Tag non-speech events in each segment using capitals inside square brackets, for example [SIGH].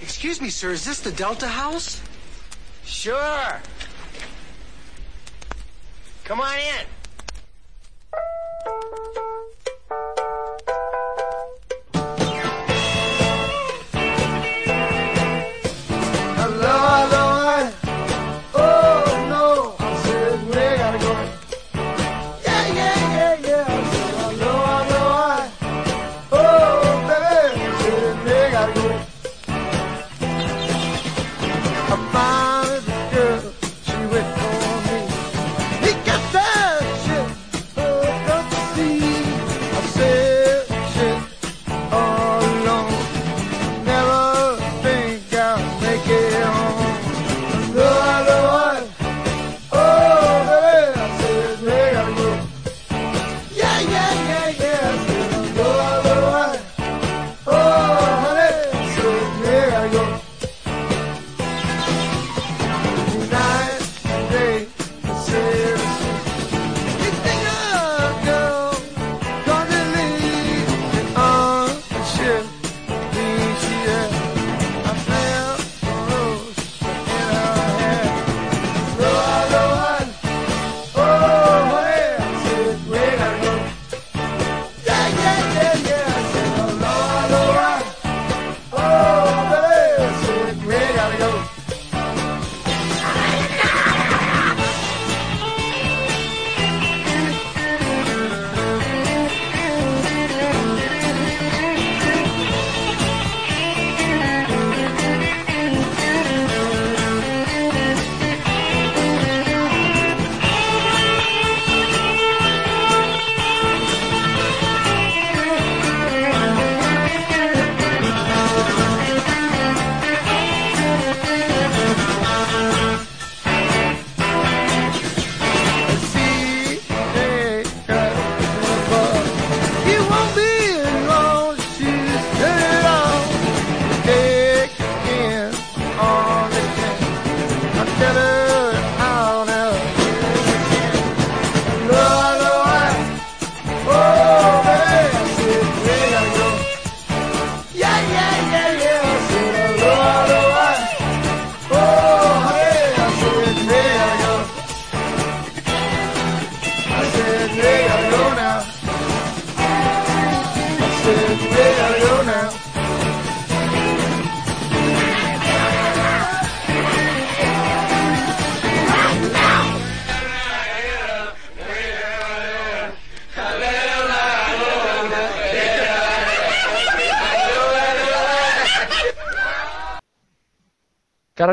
Excuse me, sir, is this the Delta House? Sure. Come on in.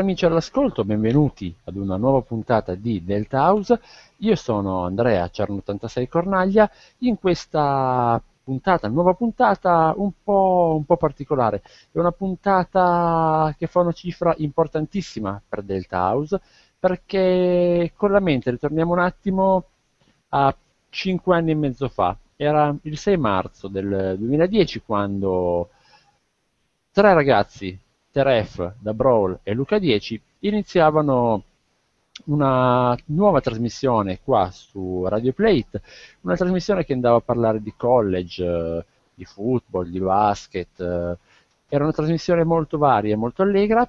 Amici all'ascolto, benvenuti ad una nuova puntata di Delta House. Io sono Andrea Cerno86 Cornaglia. In questa puntata, nuova puntata un po', un po' particolare, è una puntata che fa una cifra importantissima per Delta House perché con la mente ritorniamo un attimo a 5 anni e mezzo fa. Era il 6 marzo del 2010 quando tre ragazzi Teref, da Brawl e Luca 10 iniziavano una nuova trasmissione qua su Radio Plate, una trasmissione che andava a parlare di college, di football, di basket, eh, era una trasmissione molto varia, molto allegra,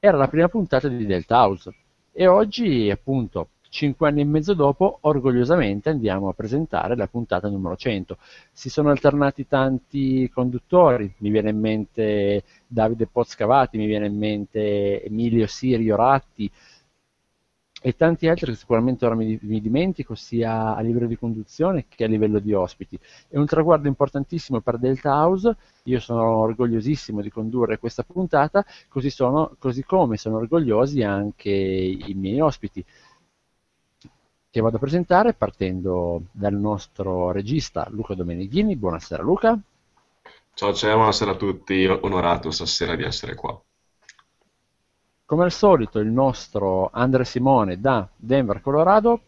era la prima puntata di Delta House e oggi appunto 5 anni e mezzo dopo, orgogliosamente andiamo a presentare la puntata numero 100. Si sono alternati tanti conduttori, mi viene in mente Davide Pozzcavati, mi viene in mente Emilio Sirio Ratti e tanti altri che sicuramente ora mi, mi dimentico sia a livello di conduzione che a livello di ospiti. È un traguardo importantissimo per Delta House, io sono orgogliosissimo di condurre questa puntata, così, sono, così come sono orgogliosi anche i miei ospiti che vado a presentare partendo dal nostro regista Luca Domenichini. Buonasera Luca. Ciao, ciao, buonasera a tutti, onorato stasera di essere qua. Come al solito il nostro Andre Simone da Denver, Colorado.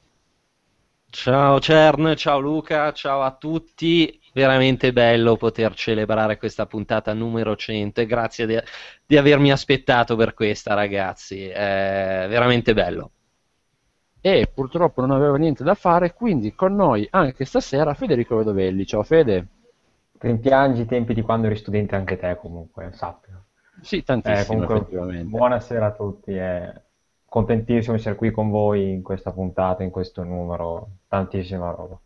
Ciao Cern, ciao Luca, ciao a tutti. Veramente bello poter celebrare questa puntata numero 100 e grazie di, di avermi aspettato per questa, ragazzi. È veramente bello. E purtroppo non aveva niente da fare, quindi con noi anche stasera Federico Vedovelli. Ciao Fede. Rimpiangi i tempi di quando eri studente anche te, comunque, sappilo. Sì, tantissimo, Eh, comunque, effettivamente. buonasera a tutti e contentissimo di essere qui con voi in questa puntata, in questo numero, tantissima roba.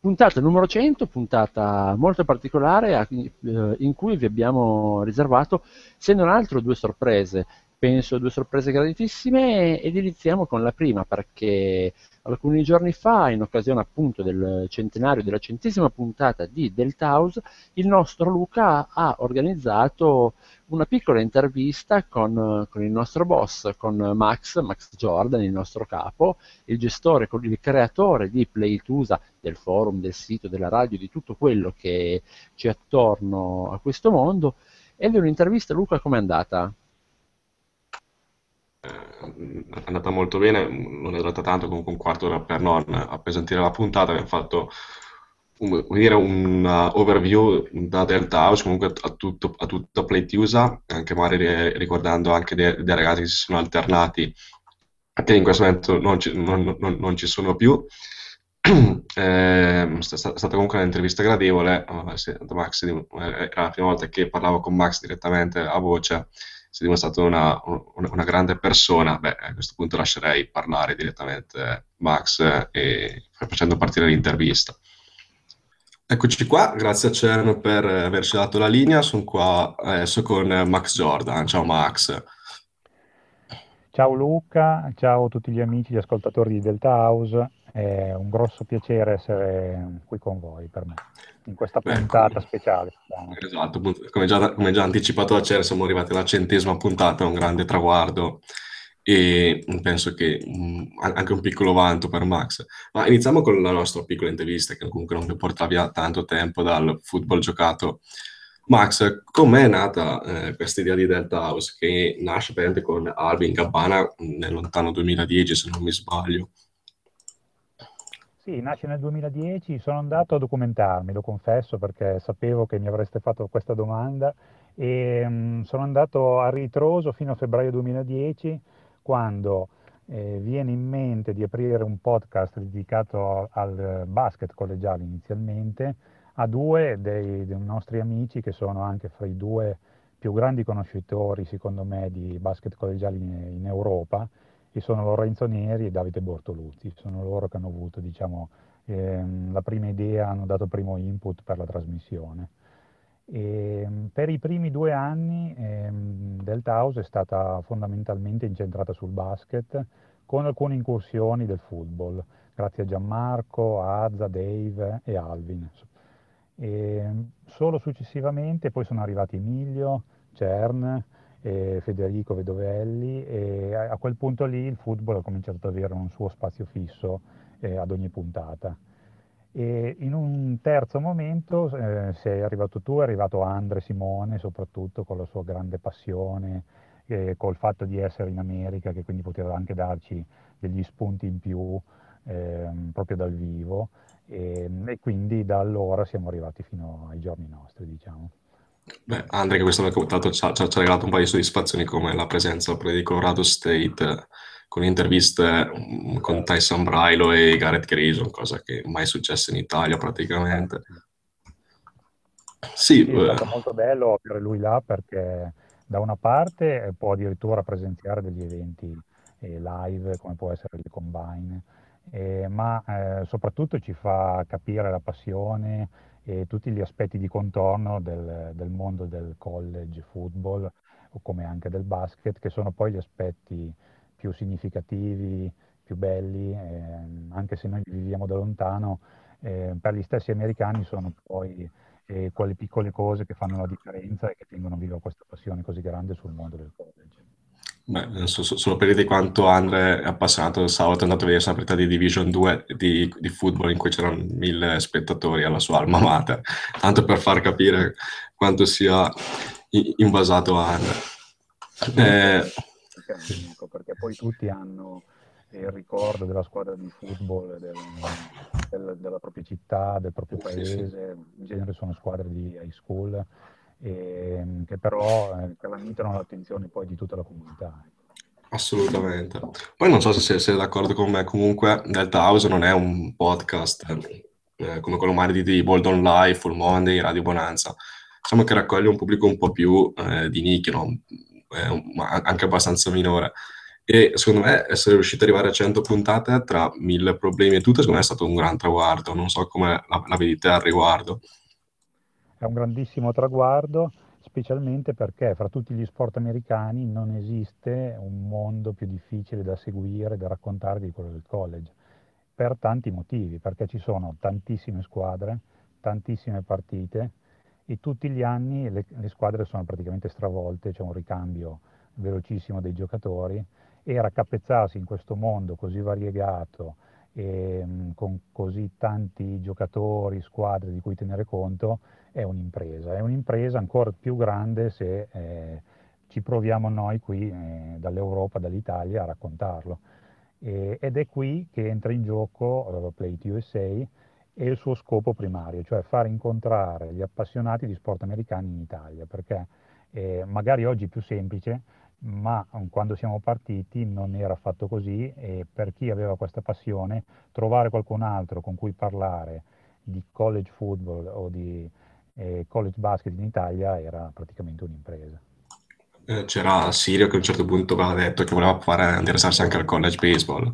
Puntata numero 100, puntata molto particolare eh, in cui vi abbiamo riservato, se non altro, due sorprese. Penso due sorprese graditissime ed iniziamo con la prima perché alcuni giorni fa, in occasione appunto del centenario della centesima puntata di Delta House, il nostro Luca ha organizzato una piccola intervista con, con il nostro boss, con Max, Max Jordan, il nostro capo, il gestore, il creatore di Playtusa, del forum, del sito, della radio, di tutto quello che c'è attorno a questo mondo. Ed è un'intervista, Luca, com'è andata? Eh, è andata molto bene, non è durata tanto, comunque un quarto d'ora per non appesantire la puntata, abbiamo fatto un, uh, overview da Delta House comunque a tutto, a tutto Playtusa, anche magari ri- ricordando anche dei, dei ragazzi che si sono alternati, che in questo momento non ci, non- non- non ci sono più. [CLEARS THROAT] Eh, è sta- stata comunque un'intervista gradevole, eh, Max, eh, era la prima volta che parlavo con Max direttamente a voce, si è dimostrato una, una- una grande persona. Beh, a questo punto lascerei parlare direttamente Max eh, e facendo partire l'intervista. Eccoci qua, grazie a Cern per averci dato la linea, sono qua adesso con Max Jordan. Ciao Max. Ciao Luca, ciao a tutti gli amici, gli ascoltatori di Delta House, è un grosso piacere essere qui con voi per me, in questa puntata come- speciale. Esatto, come già, come già anticipato da Cer, siamo arrivati alla centesima puntata, è un grande traguardo e penso che mh, anche un piccolo vanto per Max. Ma iniziamo con la nostra piccola intervista, che comunque non mi porta via tanto tempo dal football giocato. Max, com'è nata eh, questa idea di Delta House, che nasce praticamente con Alvin Gabbana nel lontano 2010, se non mi sbaglio? Sì, nasce nel 2010, sono andato a documentarmi, lo confesso, perché sapevo che mi avreste fatto questa domanda e mh, sono andato a ritroso fino a febbraio 2010 quando eh, viene in mente di aprire un podcast dedicato al basket collegiale inizialmente a due dei, dei nostri amici che sono anche fra i due più grandi conoscitori, secondo me, di basket collegiale in, in Europa e sono Lorenzo Neri e Davide Bortoluzzi. Sono loro che hanno avuto, diciamo, ehm, la prima idea, hanno dato il primo input per la trasmissione. E, per i primi due anni ehm, Delta House è stata fondamentalmente incentrata sul basket con alcune incursioni del football, grazie a Gianmarco, Azza, Dave e Alvin. E solo successivamente poi sono arrivati Emilio, Cern, Federico Vedovelli e a quel punto lì il football ha cominciato ad avere un suo spazio fisso eh, ad ogni puntata. E in un terzo momento eh, sei arrivato tu, è arrivato Andre Simone, soprattutto con la sua grande passione, eh, col fatto di essere in America, che quindi poteva anche darci degli spunti in più ehm, proprio dal vivo. E, e quindi da allora siamo arrivati fino ai giorni nostri, diciamo. Beh, Andre, che questo ci ha, ci ha- ci ha regalato un paio di soddisfazioni come la presenza di Colorado State con interviste mm, con Tyson Brailo e Garrett Grayson, cosa che mai è successa in Italia praticamente. Sì, Sì, è eh, stato molto bello avere lui là perché da una parte può addirittura presenziare degli eventi eh, live come può essere il Combine, eh, ma eh, soprattutto ci fa capire la passione e tutti gli aspetti di contorno del, del mondo del college football o come anche del basket, che sono poi gli aspetti più significativi, più belli, ehm, anche se noi viviamo da lontano, eh, per gli stessi americani sono poi e quelle piccole cose che fanno la differenza e che tengono viva questa passione così grande sul mondo del college. Beh, so- so- solo per dire quanto Andre è appassionato, sabato è andato a vedere una partita di Division 2 di, di football in cui c'erano mille spettatori alla sua alma mater, tanto per far capire quanto sia invasato Andre. Eh, Perché, ecco, perché poi tutti hanno il ricordo della squadra di football del- del- della propria città, del proprio paese, in genere sono squadre di high school e, che però eh, calammitano l'attenzione poi di tutta la comunità. ecco. Assolutamente. Poi non so se sei d'accordo con me, comunque Delta House non è un podcast eh, come quello magari di, Bold on Life, Full Monday, Radio Bonanza. Diciamo che raccoglie un pubblico un po' più eh, di nicchia, no? eh, ma anche abbastanza minore. E secondo me essere riusciti ad arrivare a 100 puntate tra mille problemi e tutto, secondo me è stato un gran traguardo. Non so come la, la vedi te al riguardo. È un grandissimo traguardo, specialmente perché fra tutti gli sport americani non esiste un mondo più difficile da seguire, da raccontare di quello del college, per tanti motivi, perché ci sono tantissime squadre, tantissime partite e tutti gli anni le, le squadre sono praticamente stravolte, c'è un ricambio velocissimo dei giocatori e raccapezzarsi in questo mondo così variegato e mh, con così tanti giocatori, squadre di cui tenere conto è un'impresa. È un'impresa ancora più grande se eh, ci proviamo noi qui eh, dall'Europa, dall'Italia a raccontarlo. E, ed è qui che entra in gioco uh, Play USA e il suo scopo primario, cioè far incontrare gli appassionati di sport americani in Italia, perché eh, magari oggi è più semplice, ma quando siamo partiti non era affatto così e per chi aveva questa passione trovare qualcun altro con cui parlare di college football o di eh, college basket in Italia era praticamente un'impresa. Eh, c'era Sirio che a un certo punto aveva detto che voleva fare, interessarsi anche al college baseball.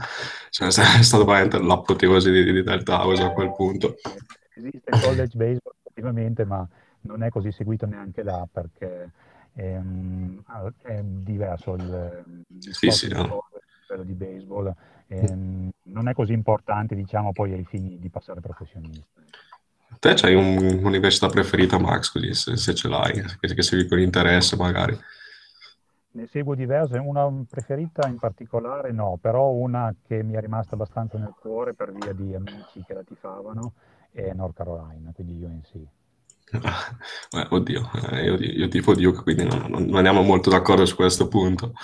Cioè, [LAUGHS] è stato veramente l'apoteosi di, di Delta House a quel punto. Esiste il college baseball effettivamente, ma non è così seguito neanche là perché ehm, è diverso il, il sì, sì, no. quello di baseball, ehm, non è così importante diciamo poi ai fini di passare professionista. Te c'hai un'università preferita Max così se, se ce l'hai, che, che segui con interesse magari? Ne seguo diverse, una preferita in particolare no, però una che mi è rimasta abbastanza nel cuore per via di amici che la tifavano è North Carolina, quindi UNC. [LAUGHS] Eh, oddio, eh, io, io tifo Duke, quindi non, non, andiamo molto d'accordo su questo punto.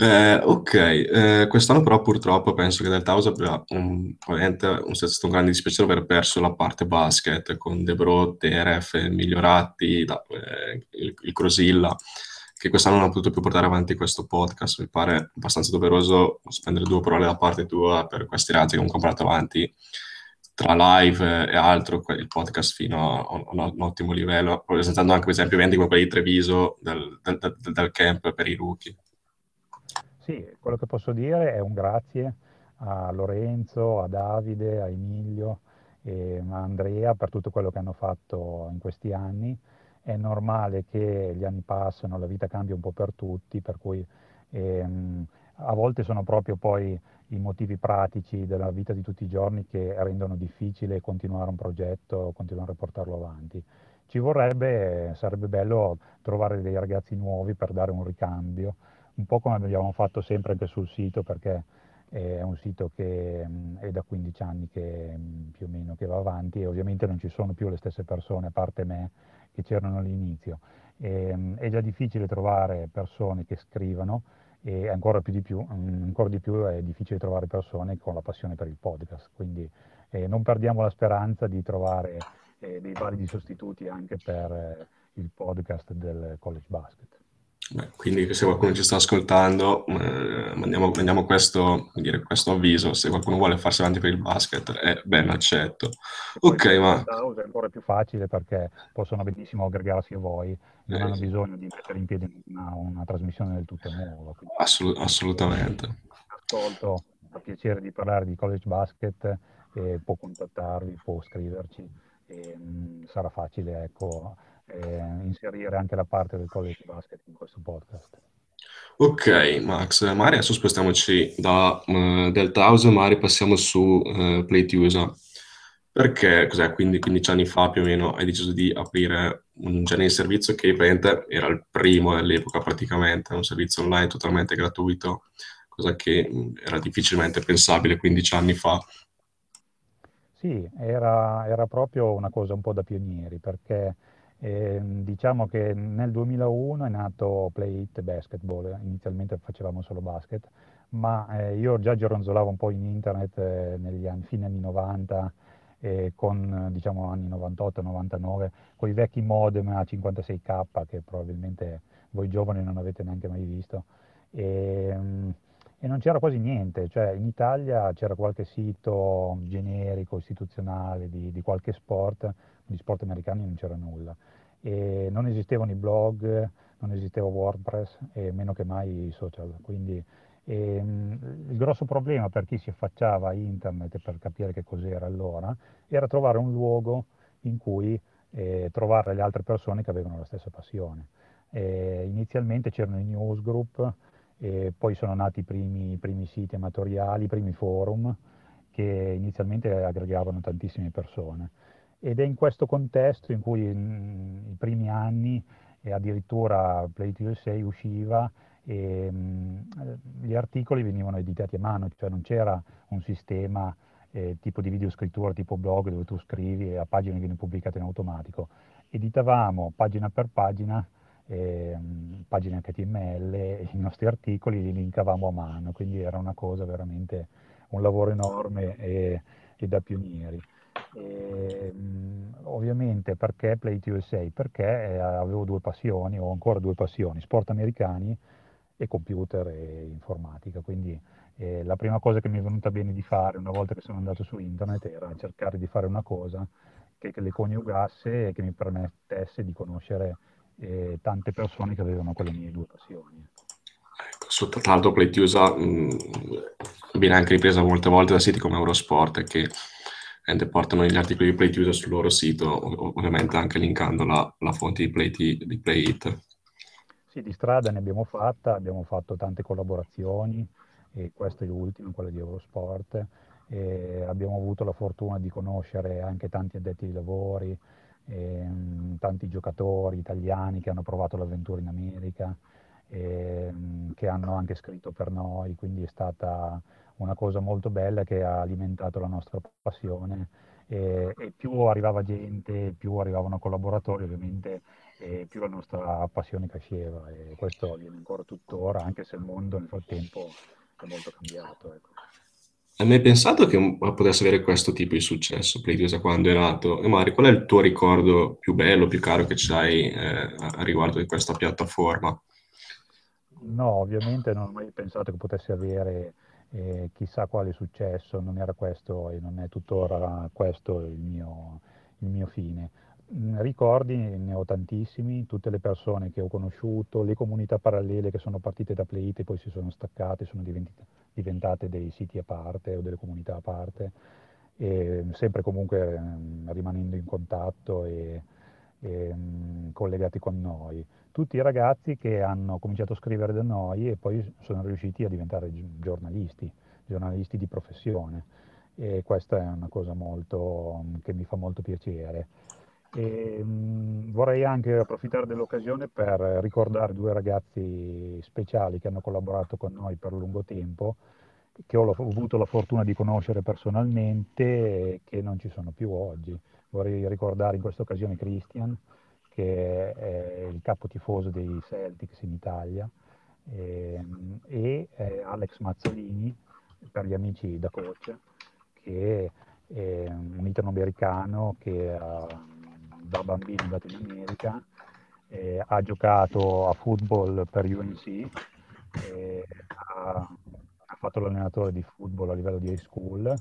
Eh, ok, eh, quest'anno però purtroppo penso che Delta House abbia un, probabilmente un, stato un grande dispiacere aver perso la parte basket con De Bro, Teref, Miglioratti, da, eh, il, il Crosilla, che quest'anno non ha potuto più portare avanti questo podcast. Mi pare abbastanza doveroso spendere due parole da parte tua per questi ragazzi che comunque hanno portato avanti tra live e altro il podcast fino a un, ottimo livello, presentando anche per esempio eventi come quelli di Treviso del, del, del, del camp per i rookie. Sì, quello che posso dire è un grazie a Lorenzo, a Davide, a Emilio e a Andrea per tutto quello che hanno fatto in questi anni. È normale che gli anni passano, la vita cambia un po' per tutti, per cui ehm, a volte sono proprio poi i motivi pratici della vita di tutti i giorni che rendono difficile continuare un progetto, continuare a portarlo avanti. Ci vorrebbe, sarebbe bello trovare dei ragazzi nuovi per dare un ricambio, un po' come abbiamo fatto sempre anche sul sito, perché è un sito che è da 15 anni che più o meno che va avanti e ovviamente non ci sono più le stesse persone, a parte me, che c'erano all'inizio. E, è già difficile trovare persone che scrivano, e ancora più di più, ancora di più è difficile trovare persone con la passione per il podcast, quindi eh, non perdiamo la speranza di trovare eh, dei validi sostituti anche per eh, il podcast del college basket. Beh, quindi se qualcuno ci sta ascoltando, eh, mandiamo, mandiamo questo, dire, questo, avviso, se qualcuno vuole farsi avanti per il basket è ben accetto. Ok, ma... È ancora più facile perché possono benissimo aggregarsi a voi, non eh, hanno bisogno di mettere in piedi una, una trasmissione del tutto nuova. Assolut- assolutamente. Ascolto, ha piacere di parlare di college basket, eh, può contattarvi, può scriverci, e, mh, mm, sarà facile, ecco eh, inserire anche la parte del college basket in questo podcast. Ok, Max, magari adesso spostiamoci da uh, Delta House, magari passiamo su uh, Plate USA. Perché, cos'è, quindi 15 anni fa più o meno hai deciso di aprire un genere di servizio che praticamente era il primo dell'epoca praticamente, un servizio online totalmente gratuito, cosa che era difficilmente pensabile 15 anni fa. Sì, era, era proprio una cosa un po' da pionieri, perché e, diciamo che nel 2001 è nato Play It Basketball, inizialmente facevamo solo basket, ma eh, io già gironzolavo un po' in internet eh, negli anni, fine anni 90, eh, con diciamo anni 98-99, con i vecchi modem a 56k che probabilmente voi giovani non avete neanche mai visto. E, e non c'era quasi niente, cioè in Italia c'era qualche sito generico, istituzionale di, di qualche sport, di sport americani non c'era nulla. E non esistevano i blog, non esisteva WordPress e meno che mai i social. Quindi ehm, il grosso problema per chi si affacciava a internet per capire che cos'era allora era trovare un luogo in cui eh, trovare le altre persone che avevano la stessa passione. Eh, inizialmente c'erano i newsgroup, e poi sono nati i primi, i primi siti amatoriali, i primi forum che inizialmente aggregavano tantissime persone. Ed è in questo contesto in cui in, i primi anni e addirittura Play USA usciva e mh, gli articoli venivano editati a mano, cioè non c'era un sistema eh, tipo di videoscrittura, tipo blog dove tu scrivi e a pagine viene pubblicato in automatico. Editavamo pagina per pagina, eh, pagine HTML, i nostri articoli li linkavamo a mano, quindi era una cosa veramente un lavoro enorme e, e da pionieri. E, ovviamente perché Play USA? Perché eh, avevo due passioni, ho ancora due passioni, sport americani e computer e informatica, quindi eh, la prima cosa che mi è venuta bene di fare una volta che sono andato su internet era cercare di fare una cosa che, che le coniugasse e che mi permettesse di conoscere eh, tante persone che avevano quelle mie due passioni. Ecco, tra l'altro Play USA mh, viene anche ripresa molte volte da siti come Eurosport che portano gli articoli di Play User sul loro sito, ovviamente anche linkando la, la fonte di Play, di Play It. Sì, di strada ne abbiamo fatta, abbiamo fatto tante collaborazioni e questa è l'ultima, quella di Eurosport. E abbiamo avuto la fortuna di conoscere anche tanti addetti ai lavori, ehm, tanti giocatori italiani che hanno provato l'avventura in America, ehm, che hanno anche scritto per noi, quindi è stata una cosa molto bella che ha alimentato la nostra passione e, e più arrivava gente, più arrivavano collaboratori ovviamente e più la nostra passione cresceva e questo avviene ancora tuttora anche se il mondo nel frattempo è molto cambiato. Ecco. Hai mai pensato che potesse avere questo tipo di successo, Playtesa, quando è nato? E magari qual è il tuo ricordo più bello, più caro che c'hai eh, a riguardo di questa piattaforma? No, ovviamente non ho mai pensato che potesse avere eh, chissà quale successo, non era questo e non è tuttora questo il mio, il mio fine. Mm, ricordi ne ho tantissimi, tutte le persone che ho conosciuto, le comunità parallele che sono partite da Playit e poi si sono staccate, sono diventate dei siti a parte o delle comunità a parte, e sempre comunque ehm, rimanendo in contatto e, e mh, collegati con noi tutti i ragazzi che hanno cominciato a scrivere da noi e poi sono riusciti a diventare giornalisti, giornalisti di professione e questa è una cosa molto, che mi fa molto piacere. E, mh, vorrei anche approfittare dell'occasione per ricordare due ragazzi speciali che hanno collaborato con noi per lungo tempo, che ho, ho avuto la fortuna di conoscere personalmente e che non ci sono più oggi. Vorrei ricordare in questa occasione Christian, che è il capo tifoso dei Celtics in Italia, ehm, e, e Alex Mazzolini, per gli amici da coach, che è un italo-americano che da bambino è andato in America, eh, ha giocato a football per UNC, ha, ha, fatto l'allenatore di football a livello di high school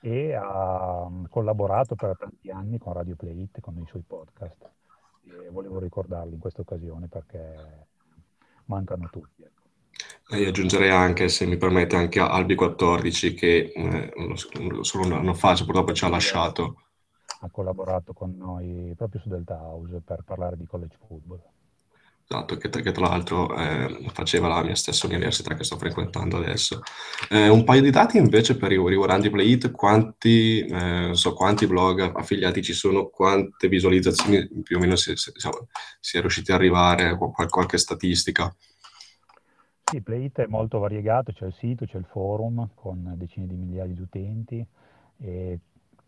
e ha collaborato per tanti anni con Radio Play It, con i suoi podcast e volevo ricordarli in questa occasione perché mancano tutti. Ecco. Io aggiungerei anche, se mi permette, anche Albi 14 che eh, solo un anno fa purtroppo ci ha lasciato. Ha collaborato con noi proprio su Delta House per parlare di college football. Esatto, che, che tra l'altro eh, faceva la mia stessa università che sto frequentando adesso. Eh, un paio di dati invece per riguardanti Playit, quanti, eh, so, quanti blog affiliati ci sono, quante visualizzazioni più o meno si, si, si è riusciti ad arrivare, qual, qualche statistica? Sì, Playit è molto variegato, c'è il sito, c'è il forum con decine di migliaia di utenti e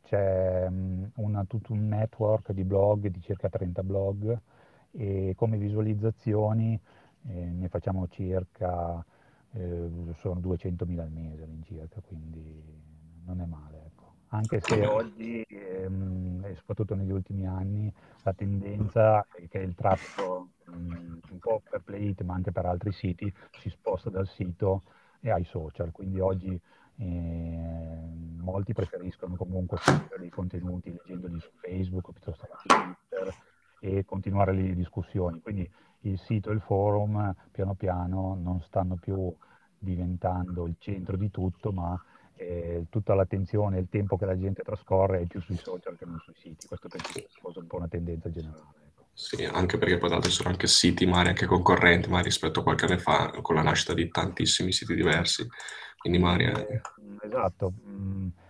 c'è um, una, tutto un network di blog, di circa 30 blog, e come visualizzazioni eh, ne facciamo circa, eh, sono 200.000 al mese all'incirca, quindi non è male. Ecco. Anche se oggi, ehm, e soprattutto negli ultimi anni, la tendenza è che il traffico, um, un po' per Playit ma anche per altri siti, si sposta dal sito e ai social, quindi oggi eh, molti preferiscono comunque scrivere dei contenuti leggendoli su Facebook piuttosto che su Twitter e continuare le discussioni. Quindi il sito e il forum piano piano non stanno più diventando il centro di tutto, ma eh, tutta l'attenzione e il tempo che la gente trascorre è più sui social che non sui siti. Questo penso sia un po' una tendenza generale. Ecco. Sì, anche perché poi ci sono anche siti, magari anche concorrenti, ma rispetto a qualche anno fa, con la nascita di tantissimi siti diversi. Quindi magari... Eh, esatto.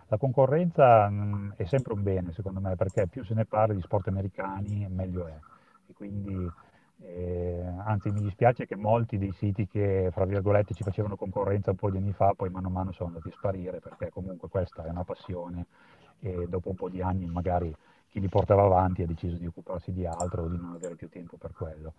La concorrenza mm, è sempre un bene, secondo me, perché più se ne parla di sport americani, meglio è. E quindi eh, anzi, mi dispiace che molti dei siti che, fra virgolette, ci facevano concorrenza un po' di anni fa, poi mano a mano sono andati a sparire, perché comunque questa è una passione e dopo un po' di anni magari chi li portava avanti ha deciso di occuparsi di altro o di non avere più tempo per quello.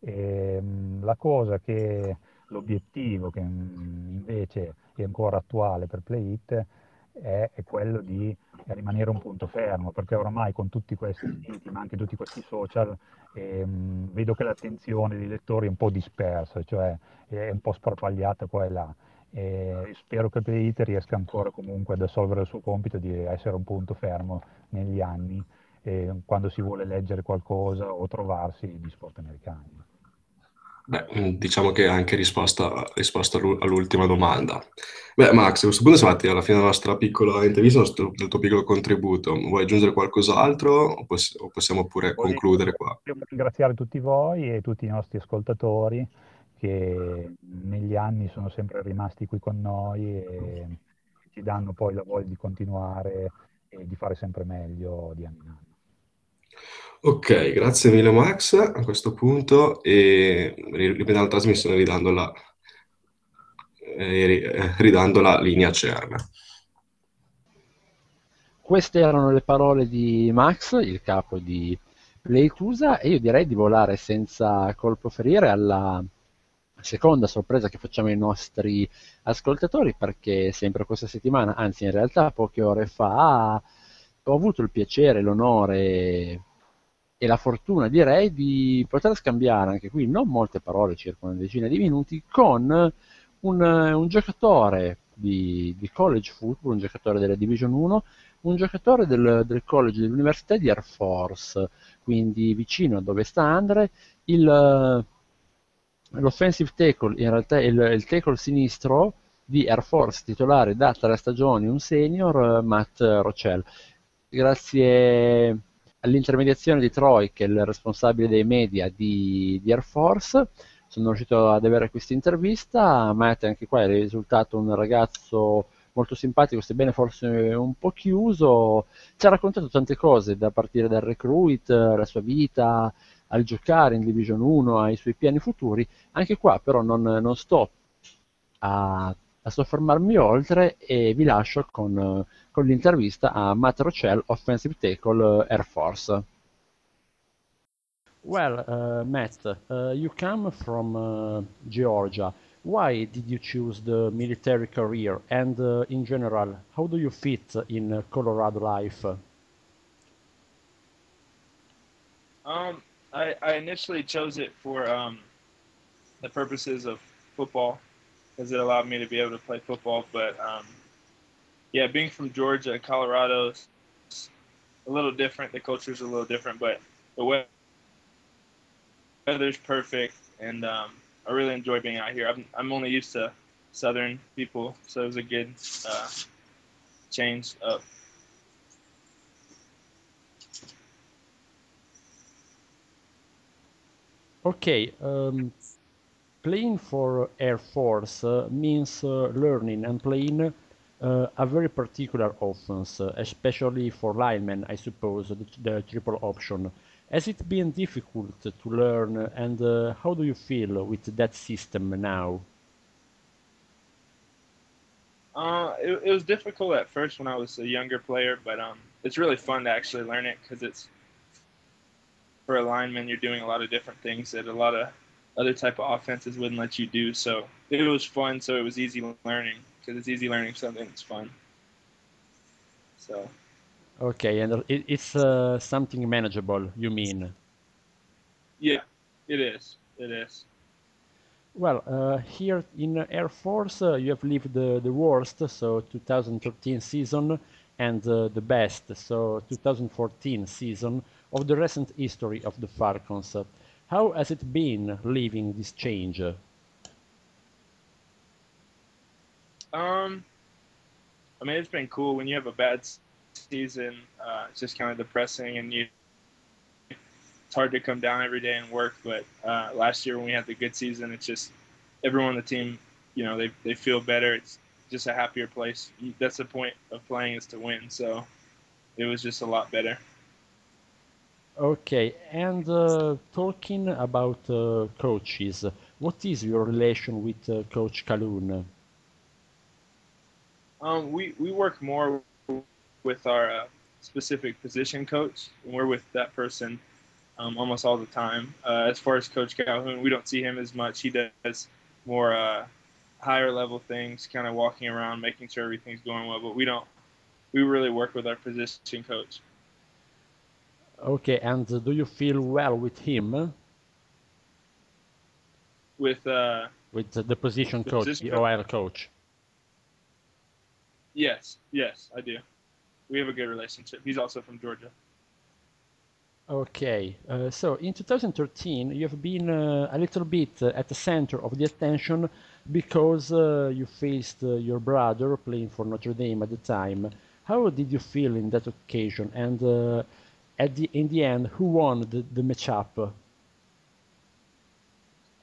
E, ehm, la cosa che l'obiettivo che mm, invece è ancora attuale per PlayIt è, è quello di rimanere un punto fermo, perché oramai con tutti questi siti, ma anche tutti questi social, ehm, vedo che l'attenzione dei lettori è un po' dispersa, cioè è un po' sparpagliata qua e là. E spero che Playit riesca ancora comunque ad assolvere il suo compito di essere un punto fermo negli anni eh, quando si vuole leggere qualcosa o trovarsi di sport americani. Beh, mm, diciamo che anche risposta, risposta all'ultima domanda. Beh, Max, a questo punto siamo arrivati alla fine della nostra piccola intervista, del tuo piccolo contributo. Vuoi aggiungere qualcos'altro o, poss- o possiamo pure Voglio concludere qua? ringraziare tutti voi e tutti i nostri ascoltatori che negli anni sono sempre rimasti qui con noi e ci danno poi la voglia di continuare e di fare sempre meglio di anno in anno. Ok, grazie mille Max a questo punto e riprendiamo la trasmissione ridando la, eh, ridando la linea CERN. Queste erano le parole di Max, il capo di Playtusa, e io direi di volare senza colpo ferire alla seconda sorpresa che facciamo ai nostri ascoltatori, perché sempre questa settimana, anzi in realtà poche ore fa, ho avuto il piacere, l'onore e la fortuna direi di poter scambiare anche qui non molte parole, circa una decina di minuti, con un, un giocatore di, di, college football, un giocatore della Division 1, un giocatore del, del college dell'Università di Air Force, quindi vicino a dove sta Andre, il, l'offensive tackle, in realtà il, il tackle sinistro di Air Force titolare da tre stagioni, un senior, Matt Rochelle. Grazie all'intermediazione di Troy, che è il responsabile dei media di, di Air Force, sono riuscito ad avere questa intervista. Matt, anche qua, è risultato un ragazzo molto simpatico, sebbene forse un po' chiuso. Ci ha raccontato tante cose, da partire dal recruit, la sua vita, al giocare in Division 1, ai suoi piani futuri. Anche qua, però, non, non sto a, a soffermarmi oltre e vi lascio con con l'intervista a Matt Rochelle, offensive tackle Air Force. Well, uh, Matt, uh, you come from uh, Georgia. Why did you choose the military career? And uh, in general, how do you fit in Colorado life? Um, I, I, initially chose it for um, the purposes of football because it allowed me to be able to play football. But um, yeah, being from Georgia, Colorado, is a little different. The culture is a little different, but the weather's perfect, and um, I really enjoy being out here. I'm I'm only used to southern people, so it was a good uh, change up. Okay, um, playing for Air Force uh, means uh, learning and playing uh, a very particular offense, uh, especially for linemen, I suppose, the, the, triple option. Has it been difficult to learn, and uh, how do you feel with that system now? Uh, it, it, was difficult at first when I was a younger player, but um, it's really fun to actually learn it because it's for a lineman, you're doing a lot of different things that a lot of other type of offenses wouldn't let you do. So it was fun, so it was easy learning because it's easy learning something It's fun. So. Okay, and it, it's uh, something manageable. You mean? Yeah, it is. It is. Well, uh, here in Air Force, uh, you have lived the, the worst, so 2013 season, and uh, the best, so 2014 season. of the recent history of the Falcons. How has it been living this change? Um, I mean, it's been cool when you have a bad season. Uh, it's just kind of depressing, and you it's hard to come down every day and work. But uh, last year when we had the good season, it's just everyone on the team, you know, they they feel better. It's just a happier place. That's the point of playing is to win. So it was just a lot better. Okay, and uh, talking about uh, coaches, what is your relation with uh, Coach Kaloun? Um, we we work more with our uh, specific position coach, and we're with that person um, almost all the time. Uh, as far as Coach Calhoun, we don't see him as much. He does more uh, higher level things, kind of walking around, making sure everything's going well. But we don't. We really work with our position coach. Okay, and do you feel well with him? With uh, with the position the coach, position the coach? OL coach. Yes, yes, I do. We have a good relationship. He's also from Georgia. Okay, uh, so in 2013 you have been uh, a little bit at the center of the attention because uh, you faced uh, your brother playing for Notre Dame at the time. How did you feel in that occasion? And uh, at the in the end, who won the, the matchup?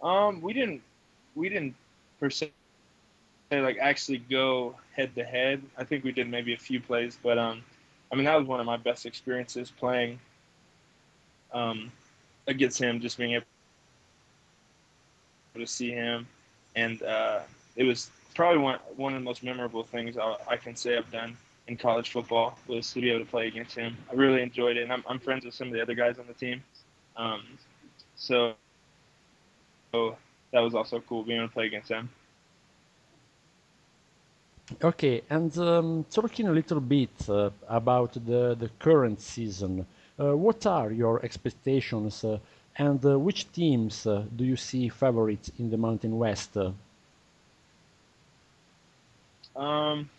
Um, we didn't we didn't per se like actually go head to head. I think we did maybe a few plays, but um, I mean that was one of my best experiences playing um, against him. Just being able to see him, and uh, it was probably one one of the most memorable things I, I can say I've done in college football was to be able to play against him. I really enjoyed it, and I'm, I'm friends with some of the other guys on the team. Um, so so that was also cool being able to play against them. Okay, and um, talking a little bit uh, about the, the current season, uh, what are your expectations uh, and uh, which teams uh, do you see favorites in the Mountain West? Um,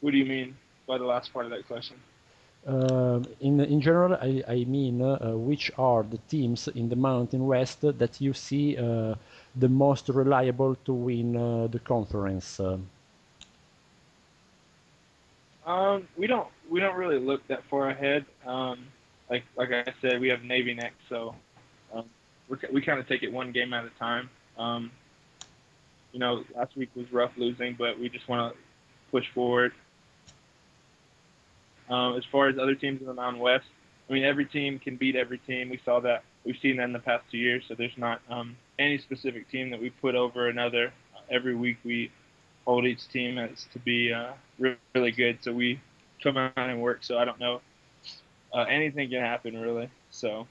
what do you mean by the last part of that question? Um, in, in general, I, I mean, uh, which are the teams in the Mountain West that you see uh, the most reliable to win uh, the conference? Uh, Um, we don't we don't really look that far ahead. Um, like like I said, we have Navy next, so um, we kind of take it one game at a time. Um, you know, last week was rough losing, but we just want to push forward. Um, as far as other teams in the Mountain West, I mean, every team can beat every team. We saw that. We've seen that in the past two years. So there's not um, any specific team that we put over another. Every week we hold each team as to be uh, re- really good. So we come out and work. So I don't know. Uh, anything can happen, really. So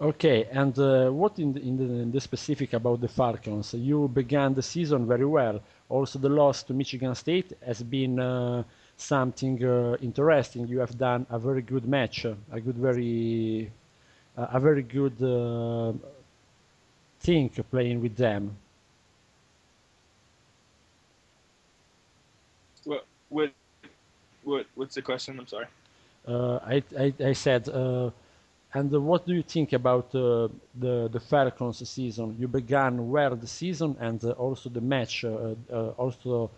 Okay, and uh, what in the, in, the, in the specific about the Falcons? You began the season very well. Also, the loss to Michigan State has been uh, something uh, interesting. You have done a very good match, a good, very, a very good uh, thing playing with them. what what what what's the question? I'm sorry. Uh, I, I, I said, uh, and what do you think about uh, the the Falcons season? You began well the season, and uh, also the match, uh, uh, also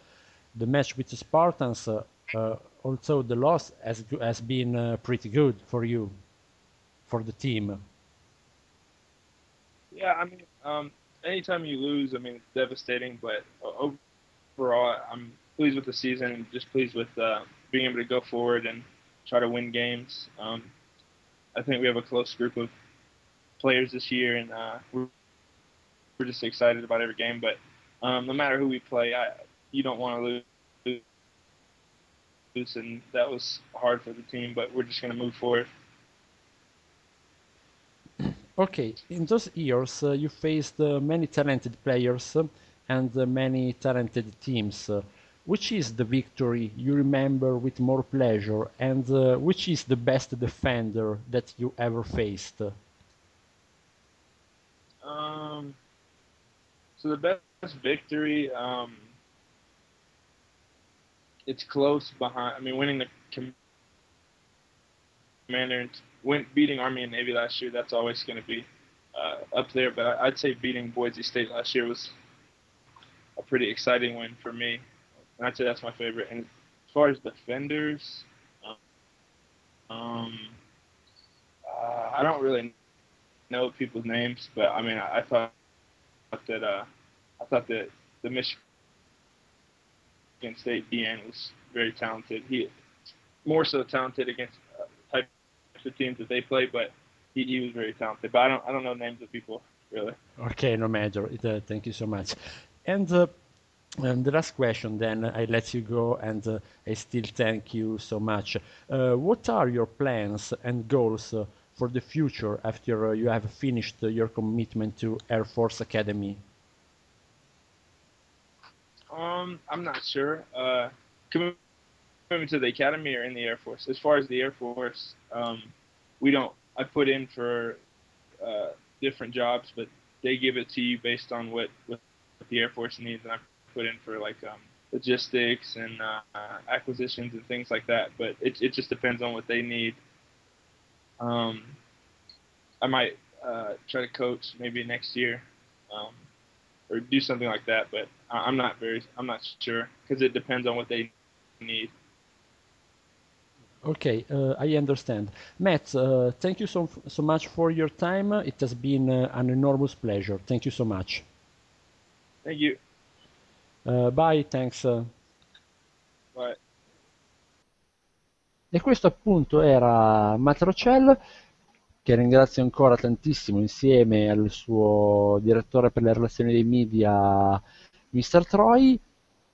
the match with the Spartans. Uh, also, the loss has has been uh, pretty good for you, for the team. Yeah, I mean, um, anytime you lose, I mean, it's devastating. But overall, I'm pleased with the season and just pleased with uh, being able to go forward and try to win games. Um, I think we have a close group of players this year, and uh, we're, we're just excited about every game. But um, no matter who we play, I, you don't want to lose. And that was hard for the team, but we're just going to move forward. Okay, in those years, uh, you faced uh, many talented players uh, and uh, many talented teams. Uh, which is the victory you remember with more pleasure, and uh, which is the best defender that you ever faced? Um, so the best victory, um, it's close behind. I mean, winning the Commander and went beating Army and Navy last year. That's always going to be uh, up there. But I'd say beating Boise State last year was a pretty exciting win for me. And I'd say that's my favorite. And as far as defenders, um, uh, I don't really know people's names, but I mean, I, I thought that uh, I thought that the Michigan State DN was very talented. He more so talented against uh, types of teams that they play, but he, he was very talented. But I don't I don't know names of people really. Okay, no matter. Uh, thank you so much. And, uh, and the last question, then I let you go, and uh, I still thank you so much. Uh, what are your plans and goals uh, for the future after you have finished your commitment to Air Force Academy? Um, I'm not sure. Uh, commitment to the academy or in the Air Force. As far as the Air Force, um, we don't. I put in for uh, different jobs, but they give it to you based on what, what the Air Force needs, and I put in for like um, logistics and uh, acquisitions and things like that. But it it just depends on what they need. Um, I might uh, try to coach maybe next year, um, or do something like that. But I'm not very, I'm not sure because it depends on what they need. Okay, uh, I understand. Matt, uh, thank you so, so much for your time. It has been uh, an enormous pleasure. Thank you so much. Thank you. Uh, bye, thanks. uh. Bye. E questo appunto era Matt Rochelle, che ringrazio ancora tantissimo insieme al suo direttore per le relazioni dei media, Mr. Troy.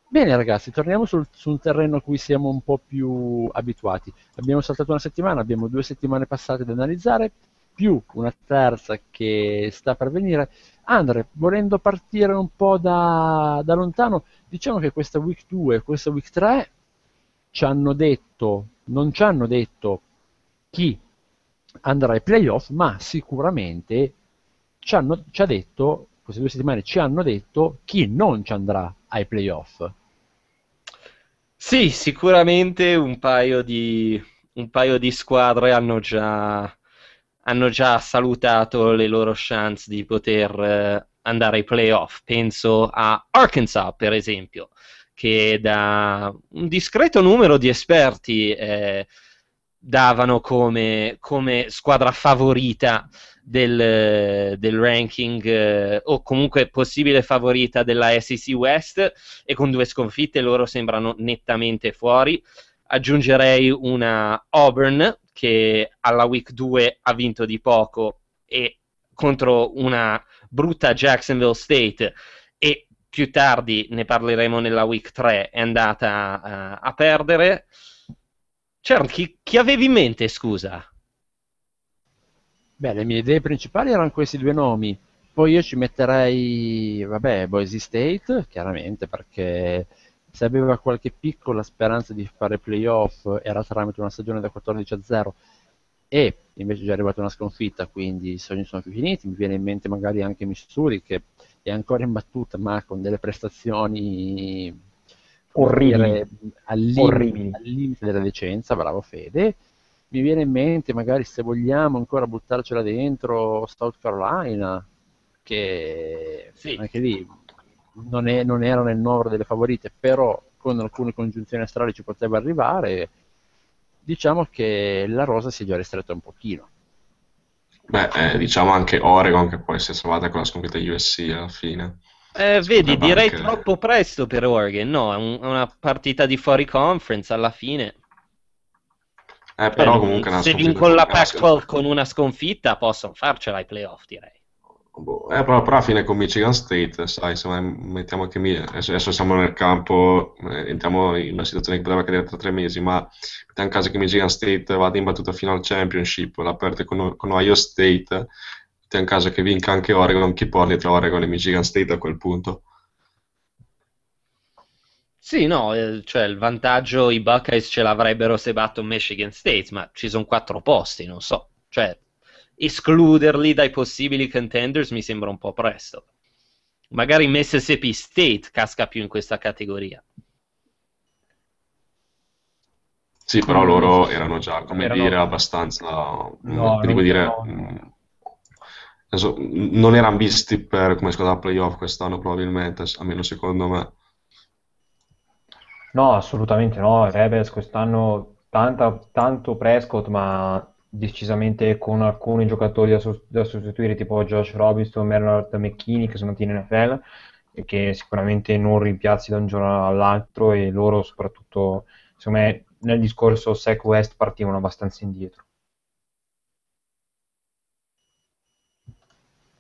Bene ragazzi, torniamo sul- su un terreno a cui siamo un po' più abituati. Abbiamo saltato una settimana, abbiamo due settimane passate da analizzare, più una terza che sta per venire. Andre, volendo partire un po' da, da lontano, diciamo che questa week 2 e questa week 3 ci hanno detto, non ci hanno detto chi andrà ai playoff, ma sicuramente ci, hanno, ci ha detto, queste due settimane ci hanno detto chi non ci andrà ai playoff. Sì, sicuramente un paio di, un paio di squadre hanno già, hanno già salutato le loro chance di poter eh, andare ai playoff. Penso a Arkansas, per esempio, che da un discreto numero di esperti eh, davano come, come squadra favorita del, del ranking eh, o comunque possibile favorita della SEC West e con due sconfitte loro sembrano nettamente fuori. Aggiungerei una Auburn che alla week 2 ha vinto di poco e contro una brutta Jacksonville State e più tardi ne parleremo nella week 3 è andata eh, a perdere. Cern, chi, chi avevi in mente, scusa? Beh, le mie idee principali erano questi due nomi. Poi io ci metterei, vabbè, Boise State, chiaramente, perché se aveva qualche piccola speranza di fare playoff era tramite una stagione da 14 a 0 e invece è già arrivata una sconfitta, quindi i sogni sono più finiti. Mi viene in mente magari anche Missouri che è ancora in battuta, ma con delle prestazioni Orribili. dire, al, limite, al limite della decenza, bravo Fede. Mi viene in mente, magari se vogliamo ancora buttarcela dentro, South Carolina, che Sì. anche lì non, è- non era nel novero delle favorite, però con alcune congiunzioni astrali ci poteva arrivare. Diciamo che la rosa si è già ristretta un pochino. Beh, eh, diciamo anche Oregon che poi si è salvata con la sconfitta USC alla fine. Eh, vedi, direi anche- troppo presto per Oregon, no, è un- è una partita di fuori conference alla fine. Eh, però Cioè, comunque una se vincono la pazzesca. Pac-12 con una sconfitta possono farcela ai playoff, direi. Boh, eh, però, però alla fine con Michigan State, sai, se mettiamo che mi- adesso, siamo nel campo, eh, entriamo in una situazione che poteva accadere tra tre mesi, ma mettiamo caso che Michigan State vada in battuta fino al championship, la perde con, con Ohio State, mettiamo caso che vinca anche Oregon, chi porti tra Oregon e Michigan State a quel punto? Sì, no, eh, cioè il vantaggio i Buckeyes ce l'avrebbero se battono Michigan State, ma ci sono quattro posti, non so. Cioè, escluderli dai possibili contenders mi sembra un po' presto. Magari Mississippi State casca più in questa categoria. Sì, però Mm, loro erano già, come Erano- dire, abbastanza, mm, No, devo non dire, erano- adesso, mm, non erano visti per come squadra playoff quest'anno probabilmente, almeno secondo me. No, assolutamente no. Rebels quest'anno tanta- tanto Prescott, ma decisamente con alcuni giocatori da, sos- da sostituire, tipo Josh Robinson, Bernard McKinney, che sono andati in NFL, e che sicuramente non rimpiazzi da un giorno all'altro, e loro soprattutto, secondo me, nel discorso Sec West partivano abbastanza indietro.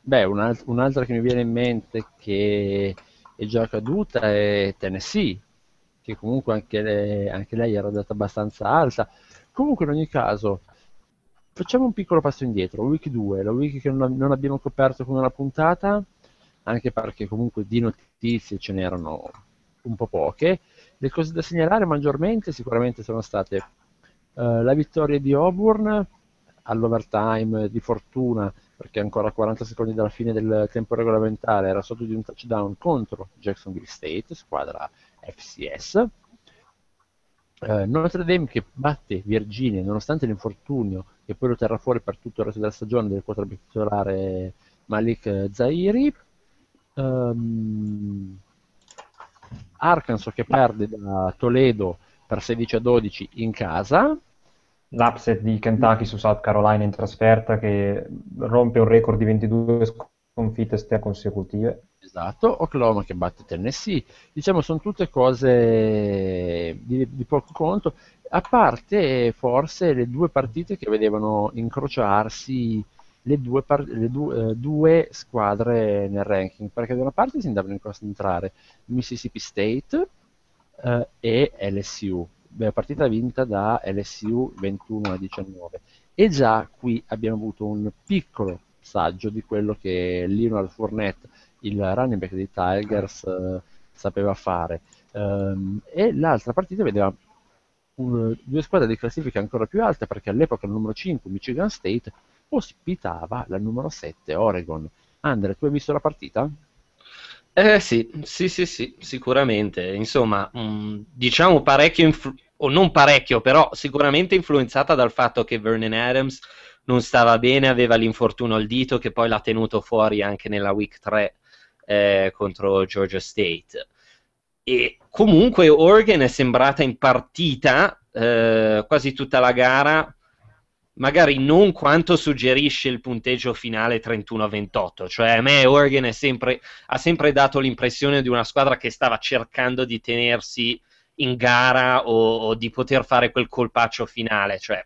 Beh, un'alt- un'altra che mi viene in mente che è già caduta è Tennessee, che comunque anche, le- anche lei era andata abbastanza alta. Comunque, in ogni caso, facciamo un piccolo passo indietro. Week 2, la week che non, non abbiamo coperto con una puntata, anche perché comunque di notizie ce n'erano un po' poche. Le cose da segnalare maggiormente sicuramente sono state eh, la vittoria di Auburn all'overtime di fortuna perché ancora a 40 secondi dalla fine del tempo regolamentare era sotto di un touchdown contro Jacksonville State, squadra FCS. Eh, Notre Dame che batte Virginia nonostante l'infortunio che poi lo terrà fuori per tutto il resto della stagione del quarterback titolare Malik Zairi. Ehm, Arkansas che perde da Toledo per 16 a 12 in casa. L'upset di Kentucky su South Carolina in trasferta che rompe un record di 22 sconfitte consecutive. Esatto, Oklahoma che batte Tennessee, diciamo sono tutte cose di, di poco conto, a parte forse le due partite che vedevano incrociarsi le due, par- le du- eh, due squadre nel ranking, perché da una parte si andavano a incontrare Mississippi State eh, e LSU, Beh, partita vinta da LSU 21 a 19 e già qui abbiamo avuto un piccolo saggio di quello che Leonard Fournette il running back dei Tigers eh, sapeva fare. Ehm, e l'altra partita vedeva un- due squadre di classifica ancora più alte perché all'epoca il numero 5 Michigan State ospitava la numero 7 Oregon. Andre, tu hai visto la partita? Eh sì, sì, sì, sì, sicuramente. Insomma, mh, diciamo parecchio, influ- o non parecchio, però sicuramente influenzata dal fatto che Vernon Adams non stava bene, aveva l'infortunio al dito che poi l'ha tenuto fuori anche nella week 3 eh, contro Georgia State. E comunque Oregon è sembrata in partita eh, quasi tutta la gara, magari non quanto suggerisce il punteggio finale 31-28. Cioè, a me Oregon sempre, ha sempre dato l'impressione di una squadra che stava cercando di tenersi in gara o, o di poter fare quel colpaccio finale. Cioè,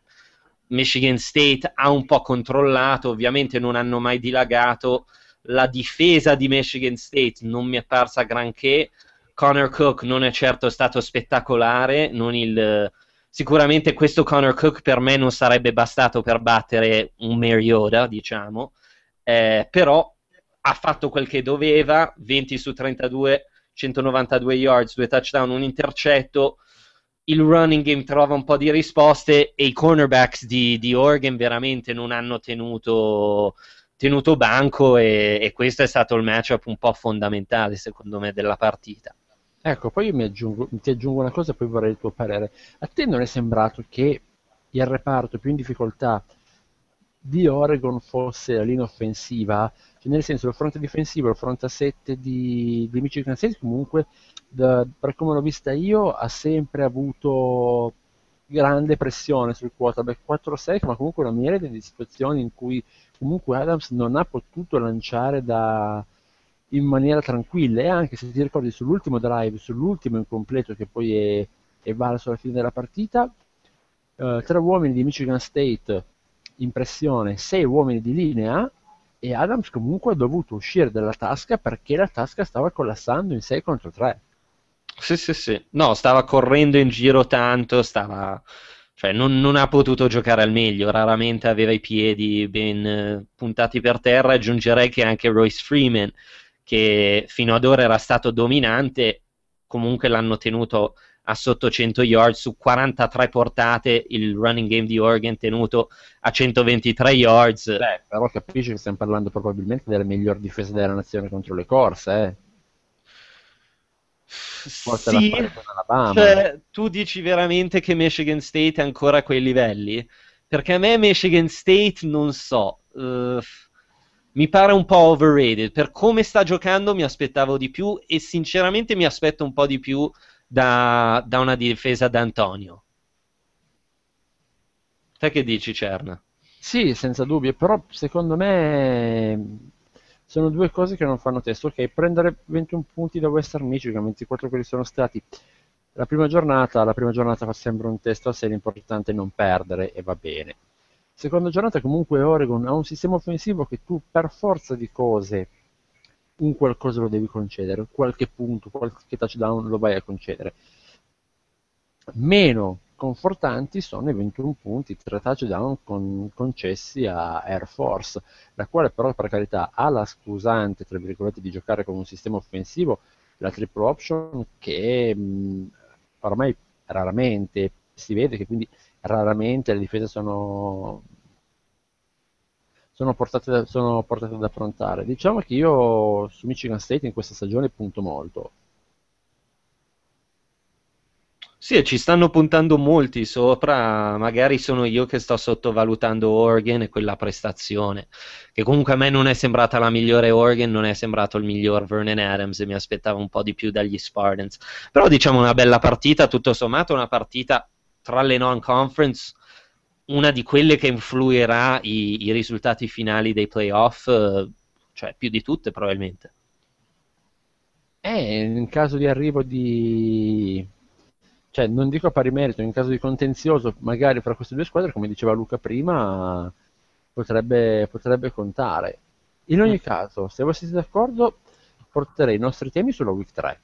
Michigan State ha un po' controllato, ovviamente non hanno mai dilagato. La difesa di Michigan State non mi è parsa granché. Connor Cook non è certo stato spettacolare, il, sicuramente questo Connor Cook per me non sarebbe bastato per battere un Mariota, diciamo, eh, però ha fatto quel che doveva, 20 su 32, 192 yards, due touchdown, un intercetto, il running game trova un po' di risposte e i cornerbacks di, di Oregon veramente non hanno tenuto, tenuto banco e, e questo è stato il matchup un po' fondamentale secondo me della partita. Ecco, poi io aggiungo, ti aggiungo una cosa e poi vorrei il tuo parere. A te non è sembrato che il reparto più in difficoltà di Oregon fosse la linea offensiva? Cioè, nel senso, il fronte difensivo, il fronte a 7 di, di Michigan State comunque, da- per come l'ho vista io, ha sempre avuto grande pressione sul quarterback 4-6, ma comunque una miriade di situazioni in cui comunque Adams non ha potuto lanciare da in maniera tranquilla e anche se ti ricordi sull'ultimo drive, sull'ultimo incompleto che poi è, è valso alla fine della partita, eh, tre uomini di Michigan State in pressione, sei uomini di linea e Adams comunque ha dovuto uscire dalla tasca perché la tasca stava collassando in 6 contro 3. Sì, sì, sì. No, stava correndo in giro tanto, stava... Cioè, non, non ha potuto giocare al meglio, raramente aveva i piedi ben eh, puntati per terra. Aggiungerei che anche Royce Freeman, che fino ad ora era stato dominante, comunque l'hanno tenuto a sotto 100 yards su 43 portate, il running game di Oregon tenuto a 123 yards. Beh, però capisci che stiamo parlando probabilmente della miglior difesa della nazione contro le corse, eh. Forse la sì, cioè, tu dici veramente che Michigan State è ancora a quei livelli? Perché a me Michigan State non so, eh, mi pare un po' overrated. Per come sta giocando mi aspettavo di più e sinceramente mi aspetto un po' di più da, da una difesa d'Antonio. Te che dici, Cerna? Sì, senza dubbio, però secondo me sono due cose che non fanno testo. Ok, prendere 21 punti da Western Michigan, 24 quelli sono stati. La prima giornata, la prima giornata fa sempre un testo a sé, l'importante è non perdere e va bene. Seconda giornata comunque Oregon ha un sistema offensivo che tu per forza di cose un qualcosa lo devi concedere, qualche punto, qualche touchdown lo vai a concedere. Meno confortanti sono i 21 punti, 3 touchdown con, concessi a Air Force, la quale però per carità ha la scusante, tra virgolette, di giocare con un sistema offensivo, la triple option, che mh, ormai raramente si vede che quindi raramente le difese sono, sono, portate, sono portate ad affrontare. Diciamo che io su Michigan State in questa stagione punto molto. Sì, ci stanno puntando molti sopra, magari sono io che sto sottovalutando Oregon e quella prestazione, che comunque a me non è sembrata la migliore Oregon, non è sembrato il miglior Vernon Adams e mi aspettavo un po' di più dagli Spartans. Però diciamo una bella partita, tutto sommato una partita tra le non-conference, una di quelle che influirà i, i risultati finali dei playoff, cioè più di tutte probabilmente. Eh, in caso di arrivo di cioè non dico a pari merito, in caso di contenzioso magari fra queste due squadre, come diceva Luca prima, potrebbe, potrebbe contare. In ogni caso, se voi siete d'accordo, porterei i nostri temi sulla week 3.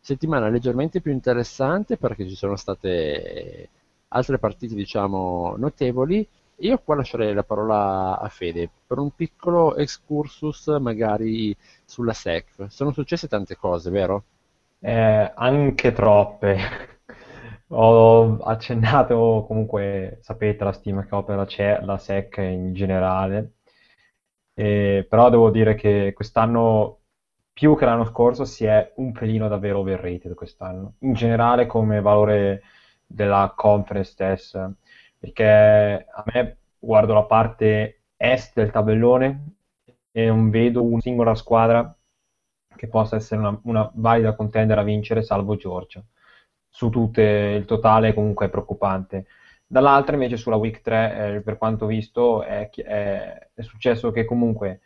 Settimana leggermente più interessante perché ci sono state altre partite, diciamo, notevoli. Io qua lascerei la parola a Fede per un piccolo excursus magari sulla SEC. Sono successe tante cose, vero? Eh, anche troppe. [LAUGHS] Ho accennato, comunque sapete la stima che ho per la, CE la SEC in generale, eh, però devo dire che quest'anno, più che l'anno scorso, si è un pelino davvero overrated quest'anno, in generale come valore della conference stessa, perché a me guardo la parte est del tabellone e non vedo una singola squadra che possa essere una, una valida contender a vincere, salvo Georgia. Su tutte il totale comunque è preoccupante. Dall'altra invece sulla week 3, eh, per quanto visto, è, è, è, successo che comunque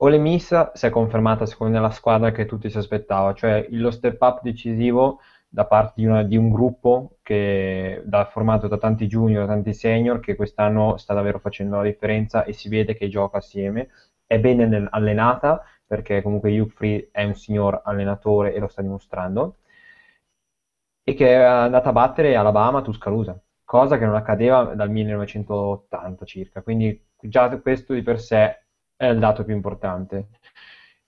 Ole Miss si è confermata secondo me la squadra che tutti si aspettava, cioè lo step up decisivo da parte di, una, di un gruppo che, da, formato da tanti junior, da tanti senior, che quest'anno sta davvero facendo la differenza e si vede che gioca assieme, è bene allenata, perché comunque Hugh è un signor allenatore e lo sta dimostrando, e che è andata a battere Alabama Tuscaloosa, cosa che non accadeva dal 1980 circa, quindi già questo di per sé è il dato più importante.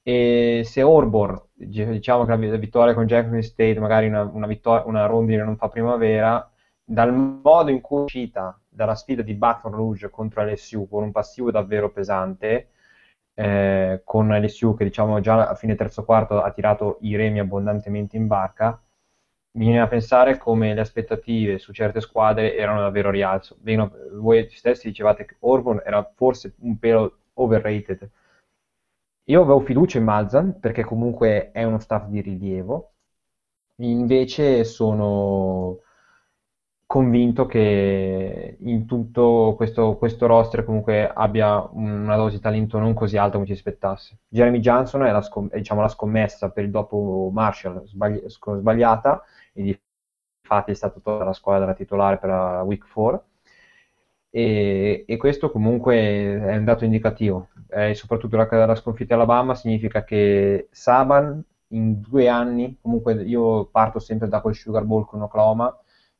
E se Orbor, diciamo che la vittoria con Jackson State, magari una, una, vittoria, una rondine non fa primavera, dal modo in cui è uscita dalla sfida di Baton Rouge contro LSU con un passivo davvero pesante, eh, con LSU che diciamo già a fine terzo quarto ha tirato i remi abbondantemente in barca, bisogna pensare come le aspettative su certe squadre erano davvero a rialzo. Bene, voi stessi dicevate che Orban era forse un pelo overrated. Io avevo fiducia in Malzan perché comunque è uno staff di rilievo, invece sono convinto che in tutto questo, questo roster comunque abbia una dose di talento non così alta come ci aspettasse. Jeremy Johnson è la, scom- è, diciamo, la scommessa per il dopo Marshall sbagli- sbagliata e infatti è stato tolta la squadra titolare per la Week 4 e, e, questo comunque è un dato indicativo e soprattutto la, la sconfitta Alabama significa che Saban in due anni comunque io parto sempre da quel Sugar Bowl con Oklahoma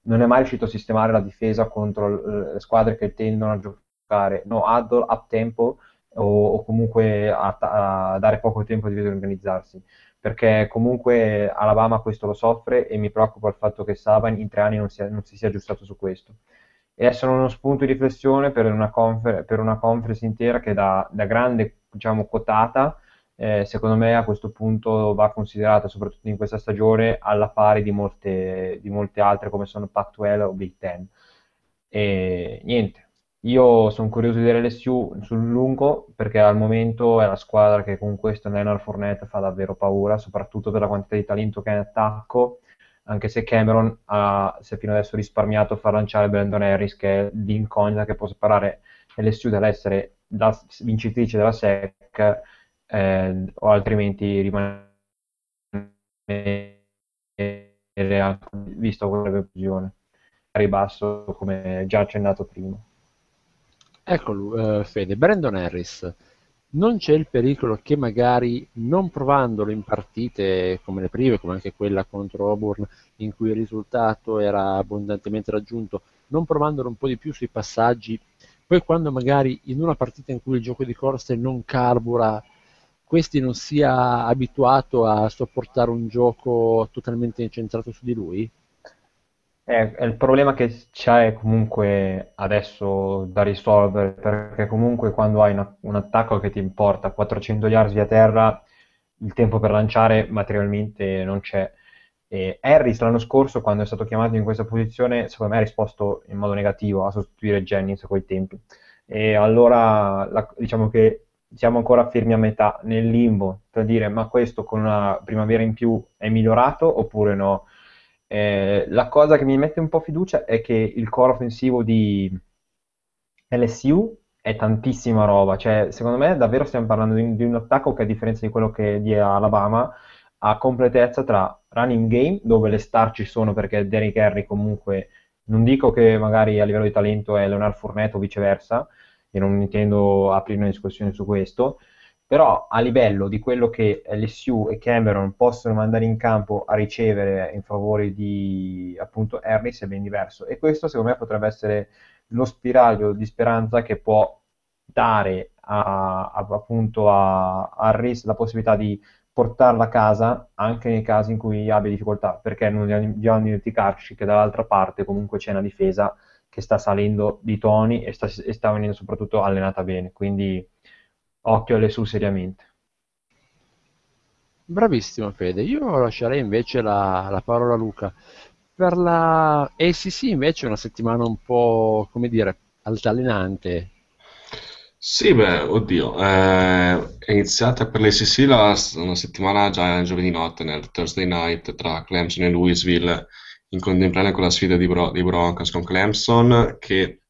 non è mai riuscito a sistemare la difesa contro le squadre che tendono a giocare. No huddle, up tempo o, o comunque a, a, dare poco tempo di organizzarsi. Perché comunque Alabama questo lo soffre e mi preoccupa il fatto che Saban in tre anni non, sia, non si sia aggiustato su questo. E essere uno spunto di riflessione per una, confer- per una conference intera che da, da grande diciamo, quotata eh, secondo me a questo punto va considerata, soprattutto in questa stagione, alla pari di molte, di molte altre come sono Pac-12 o Big Ten. E niente, io sono curioso di vedere LSU sul lungo perché al momento è la squadra che con questo Leonard Fournette fa davvero paura, soprattutto per la quantità di talento che ha in attacco, anche se Cameron ha, si è fino adesso risparmiato a far lanciare Brandon Harris, che è l'incognita che può separare LSU dall'essere la vincitrice della SEC eh, o altrimenti rimanere visto quella previsione ribasso come già accennato prima. Eccolo, uh, Fede, Brandon Harris. Non c'è il pericolo che magari non provandolo in partite come le prime, come anche quella contro Auburn, in cui il risultato era abbondantemente raggiunto, non provandolo un po' di più sui passaggi, poi quando magari in una partita in cui il gioco di corse non carbura, questi non sia abituato a sopportare un gioco totalmente incentrato su di lui? Eh, il problema che c'è comunque adesso da risolvere, perché comunque quando hai una, un attacco che ti importa 400 yards via terra, il tempo per lanciare materialmente non c'è. E Harris l'anno scorso, quando è stato chiamato in questa posizione, secondo me ha risposto in modo negativo a sostituire Jennings a quei tempi. E allora la, diciamo che siamo ancora fermi a metà nel limbo per dire ma questo con una primavera in più è migliorato oppure no. Eh, la cosa che mi mette un po' fiducia è che il core offensivo di LSU è tantissima roba, cioè secondo me davvero stiamo parlando di, di un attacco che a differenza di quello che di Alabama ha completezza tra running game dove le star ci sono perché Derrick Henry comunque non dico che magari a livello di talento è Leonard Fournette o viceversa, e non intendo aprire una discussione su questo, però a livello di quello che LSU e Cameron possono mandare in campo a ricevere in favore di appunto Harris è ben diverso. E questo secondo me potrebbe essere lo spiraglio di speranza che può dare a, a, appunto a, Harris la possibilità di portarla a casa anche nei casi in cui abbia difficoltà perché non dobbiamo dimenticarci che dall'altra parte comunque c'è una difesa che sta salendo di toni e sta, e sta venendo soprattutto allenata bene, quindi occhio alle su seriamente. Bravissimo Fede, io lascerei invece la, la parola a Luca. Per la ACC invece è una settimana un po', come dire, altalenante. Sì, beh, oddio, eh, è iniziata per l'ACC la, una settimana già giovedì notte nel Thursday night tra Clemson e Louisville in contemporanea con la sfida di, Bro- di Broncos con Clemson, che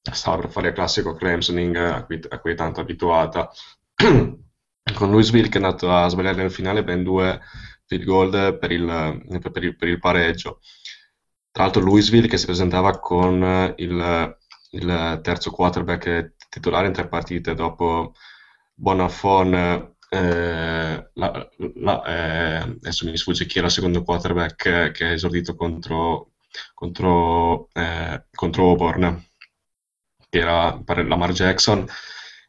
stava per fare il classico Clemsoning a cui, a cui è tanto abituata, [CLEARS THROAT] con Louisville che è andato a sbagliare nel finale ben due field goal per il, per il, per il pareggio. Tra l'altro Louisville che si presentava con il, il terzo quarterback titolare in tre partite dopo Bonafon eh, la, la, eh, adesso mi sfugge chi era il secondo quarterback che ha esordito contro, contro, eh, contro Auburn, che era Lamar Jackson,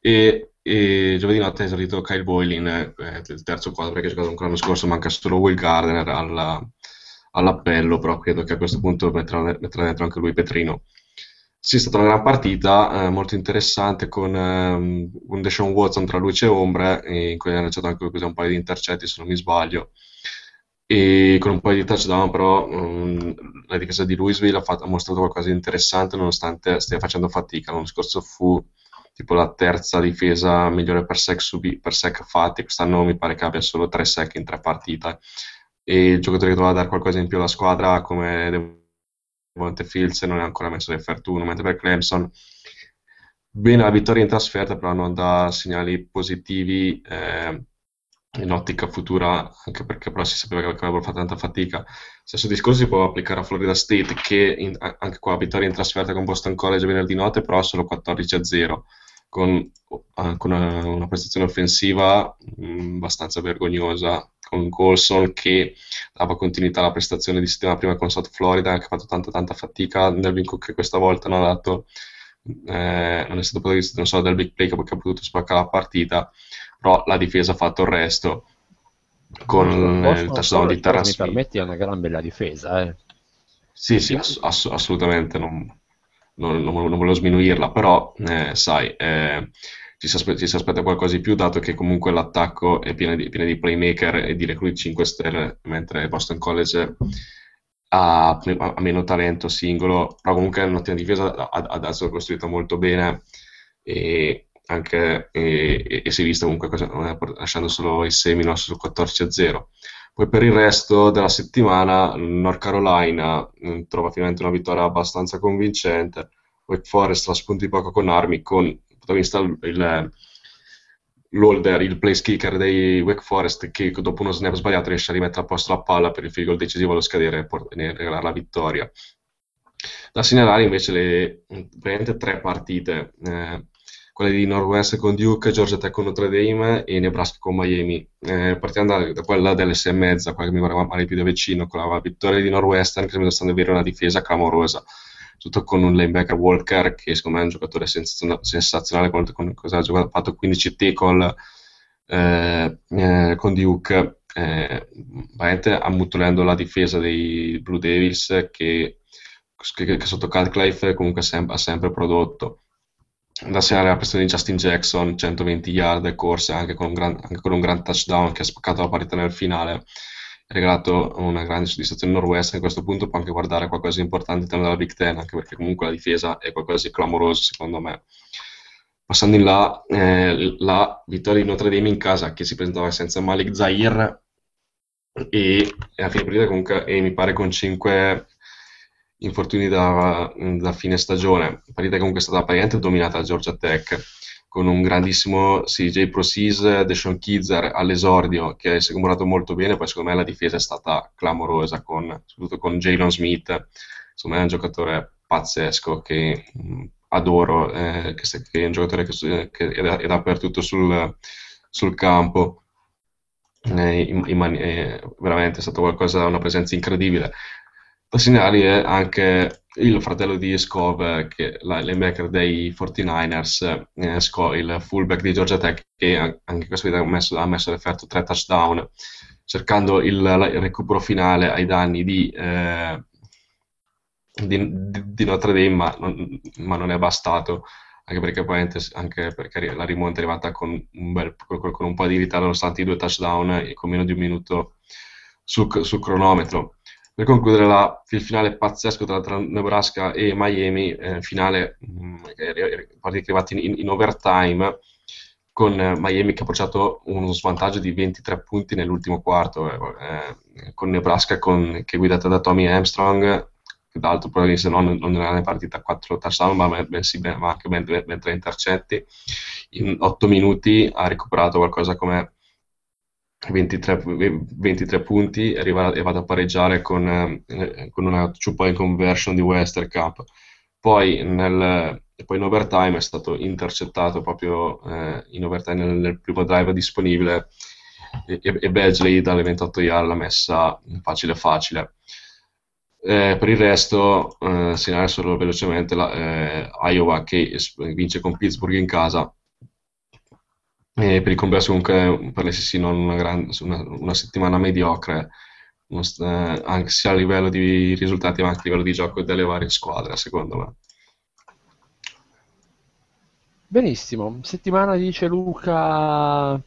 e, e giovedì notte ha esordito Kyle Boylin, eh, il terzo quarterback che ha giocato ancora l'anno scorso, manca solo Will Gardner alla, all'appello, però credo che a questo punto metterà, metterà dentro anche lui Petrino. Sì, è stata una gran partita, eh, molto interessante, con ehm, un Deshaun Watson tra luce e ombre, in cui ha lanciato anche un paio di intercetti, se non mi sbaglio. E con un paio di touchdown, però, um, la difesa di Louisville ha, fatto, ha, mostrato qualcosa di interessante, nonostante stia facendo fatica. L'anno scorso fu tipo la terza difesa migliore per sec, subi, per sec fatti, quest'anno mi pare che abbia solo tre sec in tre partite. E il giocatore che doveva dare qualcosa in più alla squadra, come Monte Fields non è ancora messo nel fair turno, mentre per Clemson bene la vittoria in trasferta, però non dà segnali positivi eh, in ottica futura, anche perché però si sapeva che avrebbero fatto tanta fatica. Stesso discorso si può applicare a Florida State, che in, anche qua vittoria in trasferta con Boston College venerdì notte, però solo 14 a 0, con, con una, una, prestazione offensiva mh, mm, abbastanza vergognosa con Colson che dava continuità alla prestazione di settimana prima con South Florida, che ha fatto tanta tanta fatica, Delvin Cook che questa volta non ha dato, eh, non è stato previsto non solo del big play che ha potuto spaccare la partita, però la difesa ha fatto il resto con no, il touchdown di Terra Mi permetti, è una gran bella difesa, eh. Sì, sì, ass- ass- assolutamente, non, non, non, non, volevo sminuirla, però, eh, sai, eh, ci si, aspe- ci si aspetta qualcosa di più, dato che comunque l'attacco è pieno di, pieno di playmaker e di recruit 5 stelle, mentre Boston College ha, ha meno talento singolo, però comunque è un'ottima difesa, adesso è costruita molto bene e anche e, e si è vista comunque cosa, lasciando solo i Seminoles su 14 a 0. Poi per il resto della settimana North Carolina mh, trova finalmente una vittoria abbastanza convincente, Wake Forest la spunti poco con armi, con protagonista il, l'holder, il place kicker dei Wake Forest che dopo uno snap sbagliato riesce a rimettere a posto la palla per il field goal decisivo allo scadere e port- regalare la vittoria. Da segnalare invece le praticamente tre partite, eh, quelle di Northwest con Duke, Georgia Tech con Notre Dame e Nebraska con Miami. Eh, partiamo da, da, quella delle 6 e mezza, quella che mi guarda più da vicino, con la vittoria di Northwestern che mi sta avere una difesa clamorosa tutto con un linebacker Walker che secondo me è un giocatore sensazionale con, con cosa ha giocato, ha fatto 15 tackle eh, eh, con Duke eh, ammutolendo la difesa dei Blue Devils che, che, che sotto Cutcliffe comunque sem- ha sempre prodotto. Da segnalare la prestazione di Justin Jackson 120 yard corse anche con un gran, con un gran touchdown che ha spaccato la partita nel finale regalato una grande soddisfazione Norwest a questo punto può anche guardare qualcosa di importante all'interno della Big Ten anche perché comunque la difesa è qualcosa di clamoroso secondo me. Passando in là eh, la vittoria di Notre Dame in casa che si presentava senza Malik Zahir e, a fine partita comunque e mi pare con 5 infortuni da, da fine stagione. Partita che comunque è stata praticamente dominata da Georgia Tech con un grandissimo CJ Prosis, Deshaun Kizzer all'esordio che è comportato molto bene, poi secondo me la difesa è stata clamorosa, con, soprattutto con Jalen Smith, secondo me è un giocatore pazzesco che mh, adoro, eh, che, che, è un giocatore che, che è, è, dappertutto sul, sul campo. Eh, in, in mani- eh, veramente è stato qualcosa, una presenza incredibile. Da segnali è anche il fratello di Skov, che la, l'linebacker dei 49ers, eh, Skov, il fullback di Georgia Tech, che anche questa vita ha messo, ha messo all'efferto tre touchdown, cercando il, il, recupero finale ai danni di, eh, di, di, Notre Dame, ma non, ma non, è bastato, anche perché, anche perché la rimonta è arrivata con un, bel, con un po' di ritardo, nonostante i due touchdown e con meno di un minuto sul, sul cronometro per concludere la, il finale pazzesco tra, tra Nebraska e Miami, eh, finale mh, mm, arrivati in, in, overtime con eh, Miami che ha portato uno svantaggio di 23 punti nell'ultimo quarto, eh, eh, con Nebraska con, che è guidata da Tommy Armstrong, che d'altro probabilmente non, non era partita 4 touchdown, ma, bensì, ma anche ben, ben 3 intercetti. In 8 minuti ha recuperato qualcosa come 23, 23 punti e vado a pareggiare con, eh, con una two point conversion di Western Cup. Poi, nel, poi in overtime è stato intercettato proprio eh, in overtime nel, nel, primo drive disponibile e, e Badgley dalle 28 yard l'ha messa facile facile. Eh, per il resto, eh, segnalare solo velocemente la, eh, Iowa che vince con Pittsburgh in casa e per il complesso comunque per non una, gran, una, una settimana mediocre, anche sia a livello di risultati ma anche a livello di gioco delle varie squadre, secondo me. Benissimo, settimana dice Luca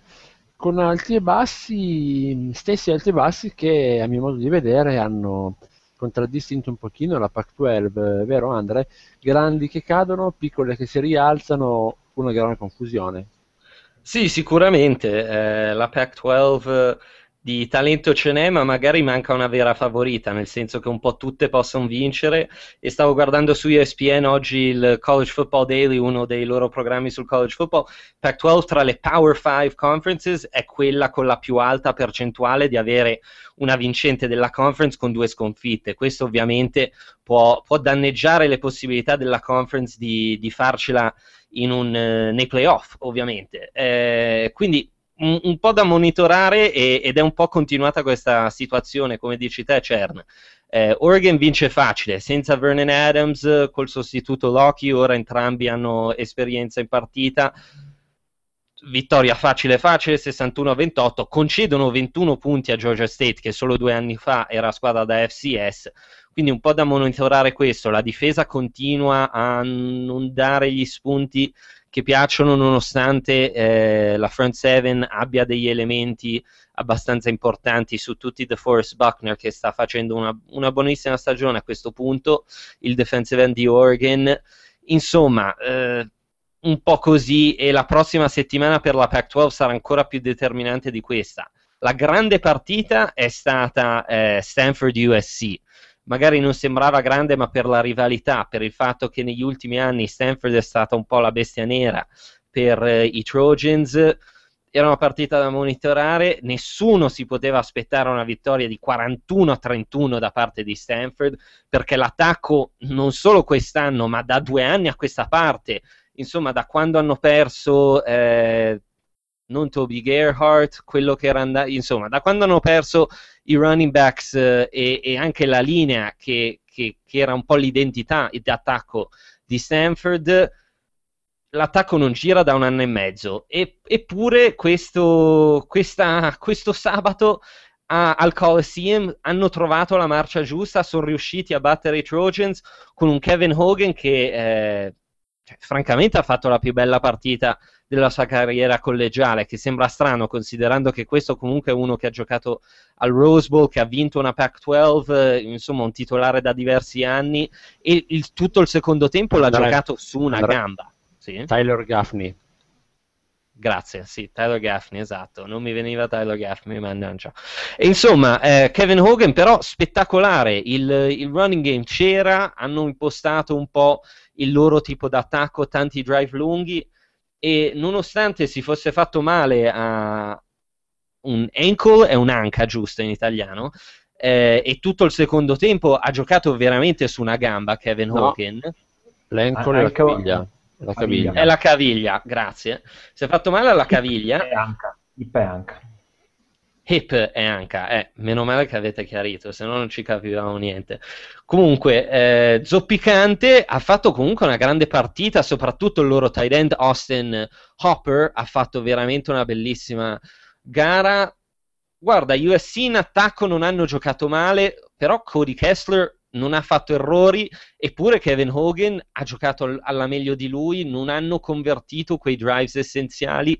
con alti e bassi, stessi alti e bassi che a mio modo di vedere hanno contraddistinto un pochino la Pac-12, vero Andre? Grandi che cadono, piccole che si rialzano, una grande confusione. Sì, sicuramente. Eh, la Pac-12 di talento ce n'è, ma magari manca una vera favorita, nel senso che un po' tutte possono vincere. E stavo guardando su ESPN oggi il College Football Daily, uno dei loro programmi sul college football. Pac-12 tra le Power 5 Conferences è quella con la più alta percentuale di avere una vincente della conference con due sconfitte. Questo ovviamente può, può danneggiare le possibilità della conference di, di farcela un, eh, nei playoff, ovviamente. Eh, quindi un, un, po' da monitorare e, ed è un po' continuata questa situazione, come dici te, Cern. Eh, Oregon vince facile, senza Vernon Adams, col sostituto Loki, ora entrambi hanno esperienza in partita. Vittoria facile facile, 61-28, concedono 21 punti a Georgia State che solo due anni fa era squadra da FCS, quindi un po' da monitorare questo, la difesa continua a non dare gli spunti che piacciono nonostante eh, la front seven abbia degli elementi abbastanza importanti su tutti DeForest Buckner che sta facendo una, una buonissima stagione a questo punto, il defensive end di Oregon, insomma eh, un po' così e la prossima settimana per la Pac-12 sarà ancora più determinante di questa. La grande partita è stata eh, Stanford-USC. Magari non sembrava grande, ma per la rivalità, per il fatto che negli ultimi anni Stanford è stata un po' la bestia nera per eh, i Trojans, era una partita da monitorare, nessuno si poteva aspettare una vittoria di 41 a 31 da parte di Stanford, perché l'attacco non solo quest'anno, ma da due anni a questa parte, insomma da quando hanno perso eh, non Toby Gerhardt, quello che era andato, insomma da quando hanno perso i running backs eh, e, e, anche la linea che, che, che era un po' l'identità d'attacco di Stanford, l'attacco non gira da un anno e mezzo, e, eppure questo, questa, questo sabato al Coliseum hanno trovato la marcia giusta, sono riusciti a battere i Trojans con un Kevin Hogan che eh, cioè, francamente ha fatto la più bella partita della sua carriera collegiale, che sembra strano considerando che questo comunque è uno che ha giocato al Rose Bowl, che ha vinto una Pac-12, eh, insomma un titolare da diversi anni, e il, tutto il secondo tempo l'ha Andrea, giocato su una Andrea, gamba. Sì? Tyler Gaffney. Grazie, sì, Tyler Gaffney, esatto, non mi veniva Tyler Gaffney, mannaggia. E insomma, eh, Kevin Hogan però spettacolare, il, il, running game c'era, hanno impostato un po' il loro tipo d'attacco, tanti drive lunghi e nonostante si fosse fatto male a un ankle e un'anca, giusto in italiano, eh, e tutto il secondo tempo ha giocato veramente su una gamba Kevin No. Hogan. L'ankle e la caviglia. La caviglia. È la caviglia, grazie. Si è fatto male alla caviglia. E anca. Hip e anca. Hip e anca, eh, meno male che avete chiarito, se no non ci capivamo niente. Comunque, eh, Zoppicante ha fatto comunque una grande partita, soprattutto il loro tight end Austin Hopper ha fatto veramente una bellissima gara. Guarda, USC in attacco non hanno giocato male, però Cody Kessler non ha fatto errori, eppure Kevin Hogan ha giocato al- alla meglio di lui, non hanno convertito quei drives essenziali.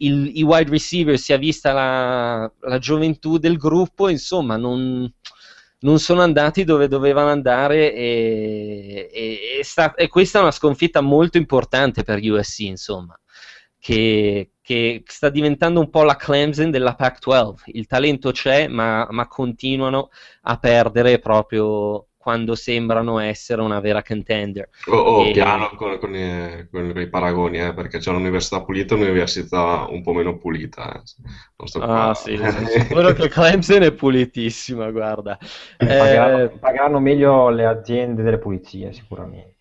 Il- I wide receiver si è vista la, la gioventù del gruppo, insomma, non, non sono andati dove dovevano andare e, e- e sta- e questa è una sconfitta molto importante per USC, insomma, che, che sta diventando un po' la Clemson della Pac-12. Il talento c'è, ma, ma continuano a perdere proprio quando sembrano essere una vera contender. Oh, oh, E- piano con, con i, con i paragoni, eh, perché c'è un'università pulita e un'università un po' meno pulita. eh. Non sto qua- Ah, sì, sono [LAUGHS] sicuro che Clemson è pulitissima, guarda. Pagheranno, Eh, pagheranno meglio le aziende delle pulizie, sicuramente.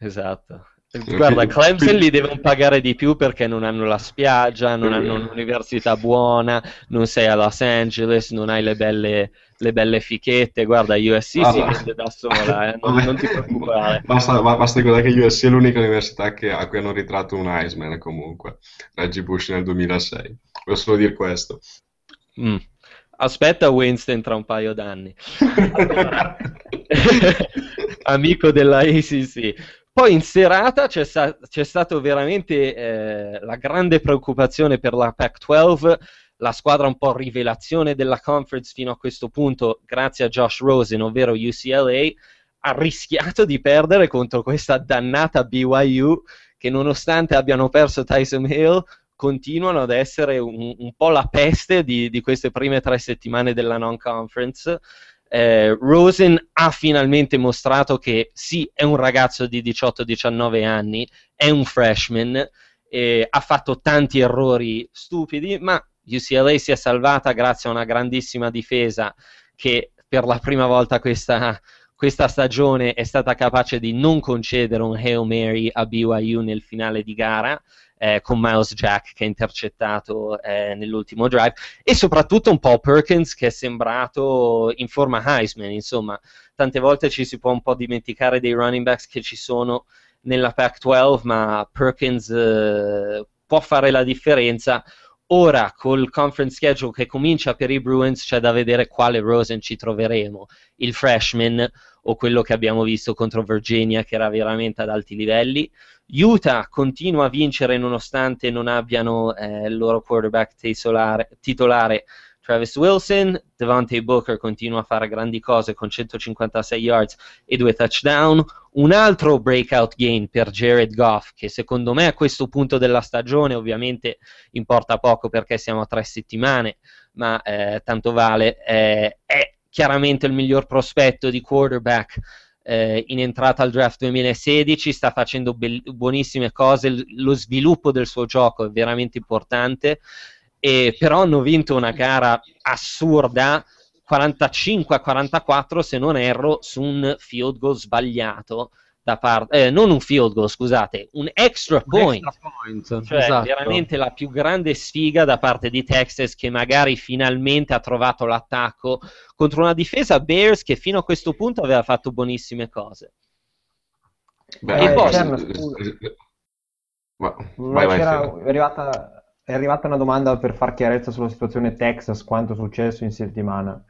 Esatto. Guarda, Clemson li devono pagare di più perché non hanno la spiaggia, non hanno un'università buona, non sei a Los Angeles, non hai le belle, le belle fichette. Guarda, USC si Vabbè. vende da sola, eh, non, non ti preoccupare. [LAUGHS] Basta, ba- basta ricordare che USC è l'unica università che- a cui hanno ritratto un Heisman comunque, Reggie Bush nel 2006. Voglio solo dire questo. Mm. Aspetta Winston tra un paio d'anni. Allora, [LAUGHS] [LAUGHS] amico della ACC. Poi in serata c'è, sta- c'è stato veramente eh, la grande preoccupazione per la Pac-12, la squadra un po' rivelazione della conference fino a questo punto, grazie a Josh Rosen, ovvero UCLA, ha rischiato di perdere contro questa dannata BYU che nonostante abbiano perso Tyson Hill continuano ad essere un, un po' la peste di, di queste prime tre settimane della non-conference. Eh, Rosen ha finalmente mostrato che sì, è un ragazzo di 18-19 anni, è un freshman, eh, ha fatto tanti errori stupidi, ma UCLA si è salvata grazie a una grandissima difesa che per la prima volta questa, questa stagione è stata capace di non concedere un Hail Mary a BYU nel finale di gara. Eh, con Miles Jack che ha intercettato eh, nell'ultimo drive e soprattutto un Paul Perkins che è sembrato in forma Heisman insomma tante volte ci si può un po' dimenticare dei running backs che ci sono nella Pac-12 ma Perkins eh, può fare la differenza Ora, col conference schedule che comincia per i Bruins, c'è da vedere quale Rosen ci troveremo, il freshman o quello che abbiamo visto contro Virginia, che era veramente ad alti livelli. Utah continua a vincere nonostante non abbiano eh, il loro quarterback titolare, titolare Travis Wilson, Devontae Booker continua a fare grandi cose con 156 yards e due touchdown, un altro breakout game per Jared Goff che secondo me a questo punto della stagione ovviamente importa poco perché siamo a tre settimane, ma eh, tanto vale, eh, è chiaramente il miglior prospetto di quarterback eh, in entrata al draft 2016, sta facendo be- buonissime cose, L- lo sviluppo del suo gioco è veramente importante e però hanno vinto una gara assurda 45 a 44 se non erro su un field goal sbagliato da parte eh, non un field goal scusate un extra point, Un extra point, cioè esatto. veramente la più grande sfiga da parte di Texas che magari finalmente ha trovato l'attacco contro una difesa Bears che fino a questo punto aveva fatto buonissime cose Beh, E poi- eh, scusa. eh, Non vai, vai, c'era- Fede. è arrivata, è arrivata una domanda per far chiarezza sulla situazione Texas, quanto è successo in settimana.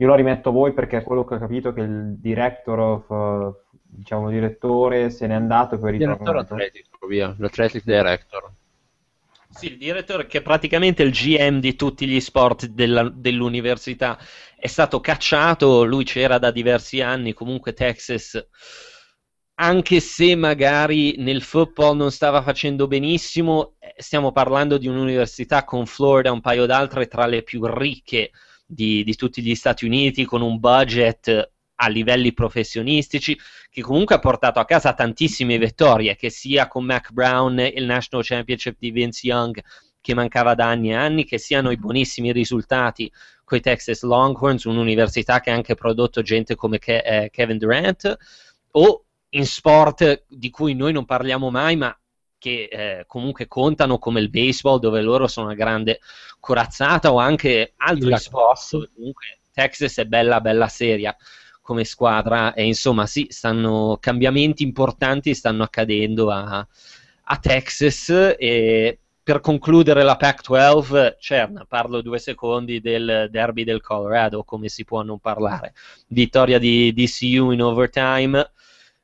Io lo rimetto a voi perché è quello che ho capito che il director of, eh, diciamo, direttore se n'è andato e poi è Direttore atletico, via, l'athletic director. Sì, il direttore che è praticamente il GM di tutti gli sport della- dell'università è stato cacciato, lui c'era da diversi anni, comunque Texas, anche se magari nel football non stava facendo benissimo, eh, stiamo parlando di un'università con Florida e un paio d'altre tra le più ricche di, di tutti gli Stati Uniti, con un budget a livelli professionistici, che comunque ha portato a casa tantissime vittorie, che sia con Mac Brown il National Championship di Vince Young, che mancava da anni e anni, che siano i buonissimi risultati con i Texas Longhorns, un'università che ha anche prodotto gente come Ke- eh, Kevin Durant, o in sport di cui noi non parliamo mai, ma che eh, comunque contano come il baseball, dove loro sono una grande corazzata, o anche altri sport. Comunque Texas è bella, bella seria come squadra e insomma sì, stanno cambiamenti importanti stanno accadendo a, a Texas e per concludere la Pac-12, Cerna, parlo due secondi del derby del Colorado, come si può non parlare. Vittoria di DCU in overtime,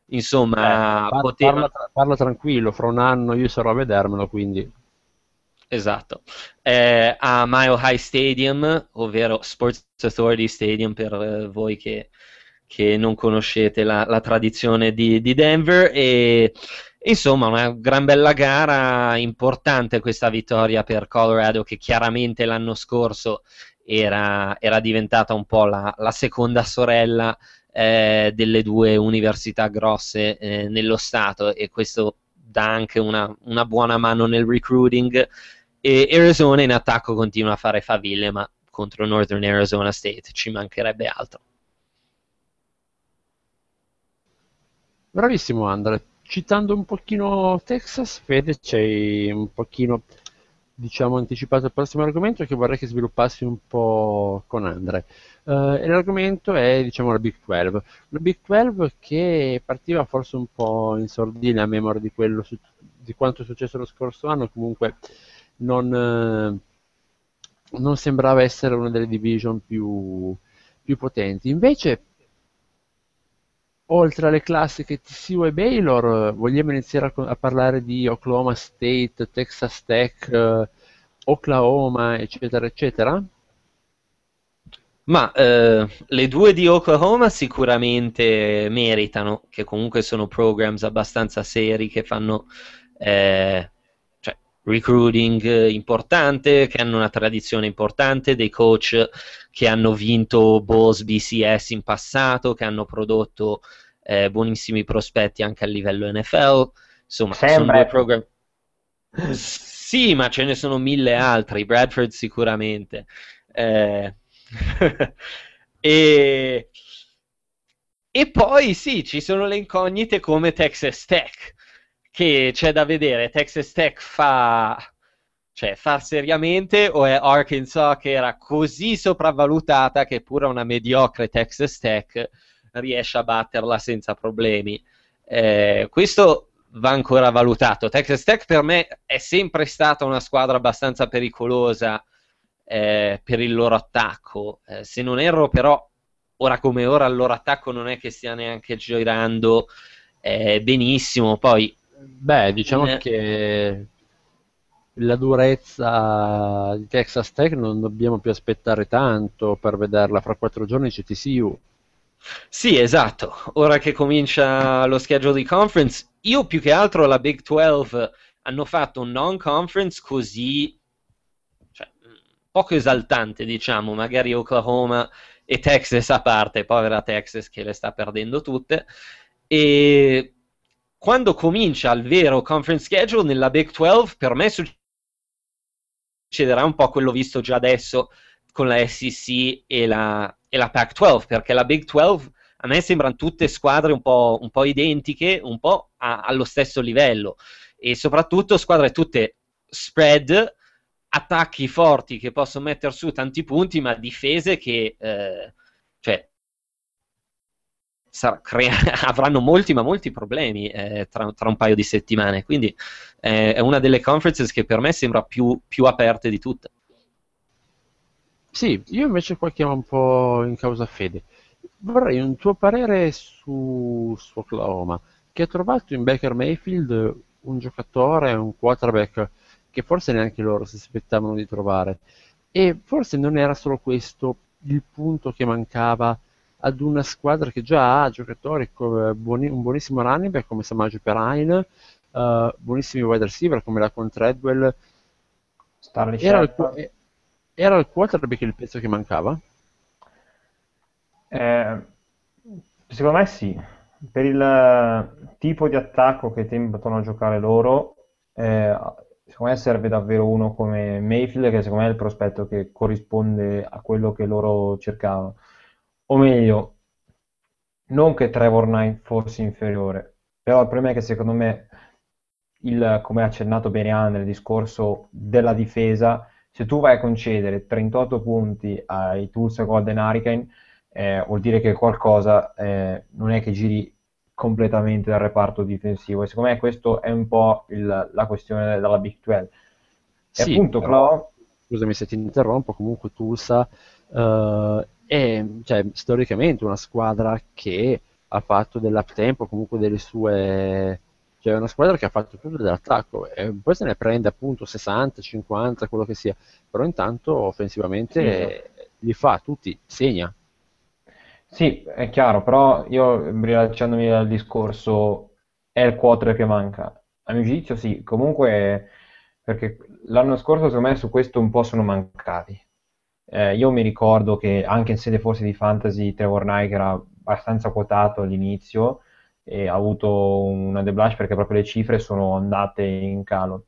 insomma, Par- poteva... parla, parla tranquillo, fra un anno io sarò a vedermelo, quindi Esatto, Eh, a Mile High Stadium, ovvero Sports Authority Stadium per eh, voi che, che non conoscete la, la tradizione di, di Denver. E insomma, una gran bella gara, importante questa vittoria per Colorado, che chiaramente l'anno scorso era, era diventata un po' la, la seconda sorella eh, delle due università grosse eh, nello Stato, e questo dà anche una, una buona mano nel recruiting e Arizona in attacco continua a fare faville, ma contro Northern Arizona State ci mancherebbe altro. Bravissimo Andre, citando un pochino Texas, Fede ci hai un pochino diciamo anticipato il prossimo argomento che vorrei che sviluppassi un po' con Andre. Eh, e l'argomento è diciamo la Big 12, la Big 12 che partiva forse un po' in sordina a memoria di, su- di quanto è successo lo scorso anno, comunque non, eh, non sembrava essere una delle division più, più potenti. Invece oltre alle classiche TCU e Baylor, eh, vogliamo iniziare a, a parlare di Oklahoma State, Texas Tech, eh, Oklahoma, eccetera, eccetera? Ma eh, le due di Oklahoma sicuramente meritano, che comunque sono programs abbastanza seri che fanno eh, recruiting eh, importante, che hanno una tradizione importante, dei coach che hanno vinto Bowls BCS in passato, che hanno prodotto eh, buonissimi prospetti anche a livello NFL. Insomma, sono Sempre. due program. Sì, ma ce ne sono mille altri, Bradford sicuramente. Eh, [LAUGHS] e, e poi sì, ci sono le incognite come Texas Tech, che c'è da vedere. Texas Tech fa, cioè, fa seriamente o è Arkansas che era così sopravvalutata che pure una mediocre Texas Tech riesce a batterla senza problemi. Eh, questo va ancora valutato. Texas Tech per me è sempre stata una squadra abbastanza pericolosa eh, per il loro attacco. Eh, se non erro, però, ora come ora il loro attacco non è che stia neanche girando eh, benissimo. Poi Beh, diciamo Eh. che la durezza di Texas Tech non dobbiamo più aspettare tanto per vederla fra quattro giorni CTCU. Sì, esatto. Ora che comincia lo schedule di conference, io più che altro la Big 12 hanno fatto un non-conference così cioè, poco esaltante, diciamo, magari Oklahoma e Texas a parte, povera Texas che le sta perdendo tutte. E quando comincia il vero conference schedule nella Big 12, per me succederà un po' quello visto già adesso con la SEC e la, e la Pac-12, perché la Big 12 a me sembrano tutte squadre un po', un po' identiche, un po' a- allo stesso livello. E soprattutto squadre tutte spread, attacchi forti che possono mettere su tanti punti, ma difese che eh, crea- [LAUGHS] avranno molti ma molti problemi eh, tra, tra un paio di settimane. Quindi eh, è una delle conferences che per me sembra più, più aperte di tutte. Sì, io invece qua chiamo un po' in causa fede. Vorrei un tuo parere su, su Oklahoma, che ha trovato in Baker Mayfield un giocatore, un quarterback che forse neanche loro si aspettavano di trovare. E forse non era solo questo il punto che mancava ad una squadra che già ha giocatori come buoni- un buonissimo running back come Samaje Perine, eh, buonissimi wide receiver come la. Starley Era il, era il quarterback il pezzo che mancava? Eh, secondo me sì, per il eh, tipo di attacco che tendono a giocare loro, eh, secondo me serve davvero uno come Mayfield, che secondo me è il prospetto che corrisponde a quello che loro cercavano. O meglio, non che Trevor Knight fosse inferiore, però il problema è che secondo me, il, come ha accennato bene Andre, il discorso della difesa, se tu vai a concedere 38 punti ai Tulsa Golden Hurricane, eh, vuol dire che qualcosa eh, non è che giri completamente dal reparto difensivo. E secondo me questo è un po' il- la questione della Big 12 e Sì, appunto però- Clo scusami se ti interrompo, comunque Tulsa eh, è cioè, storicamente una squadra che ha fatto dell'uptempo, comunque delle sue... Cioè è una squadra che ha fatto tutto dell'attacco e poi se ne prende appunto 60, 50, quello che sia, però intanto offensivamente Sì, eh, li fa tutti, segna. Sì, è chiaro, però io rilasciandomi dal discorso è il quarter che manca. A mio giudizio sì, comunque perché l'anno scorso secondo me su questo un po' sono mancati. Eh, io mi ricordo che anche in sede forse di fantasy Trevor Knight era abbastanza quotato all'inizio e ha avuto una deblush perché proprio le cifre sono andate in calo.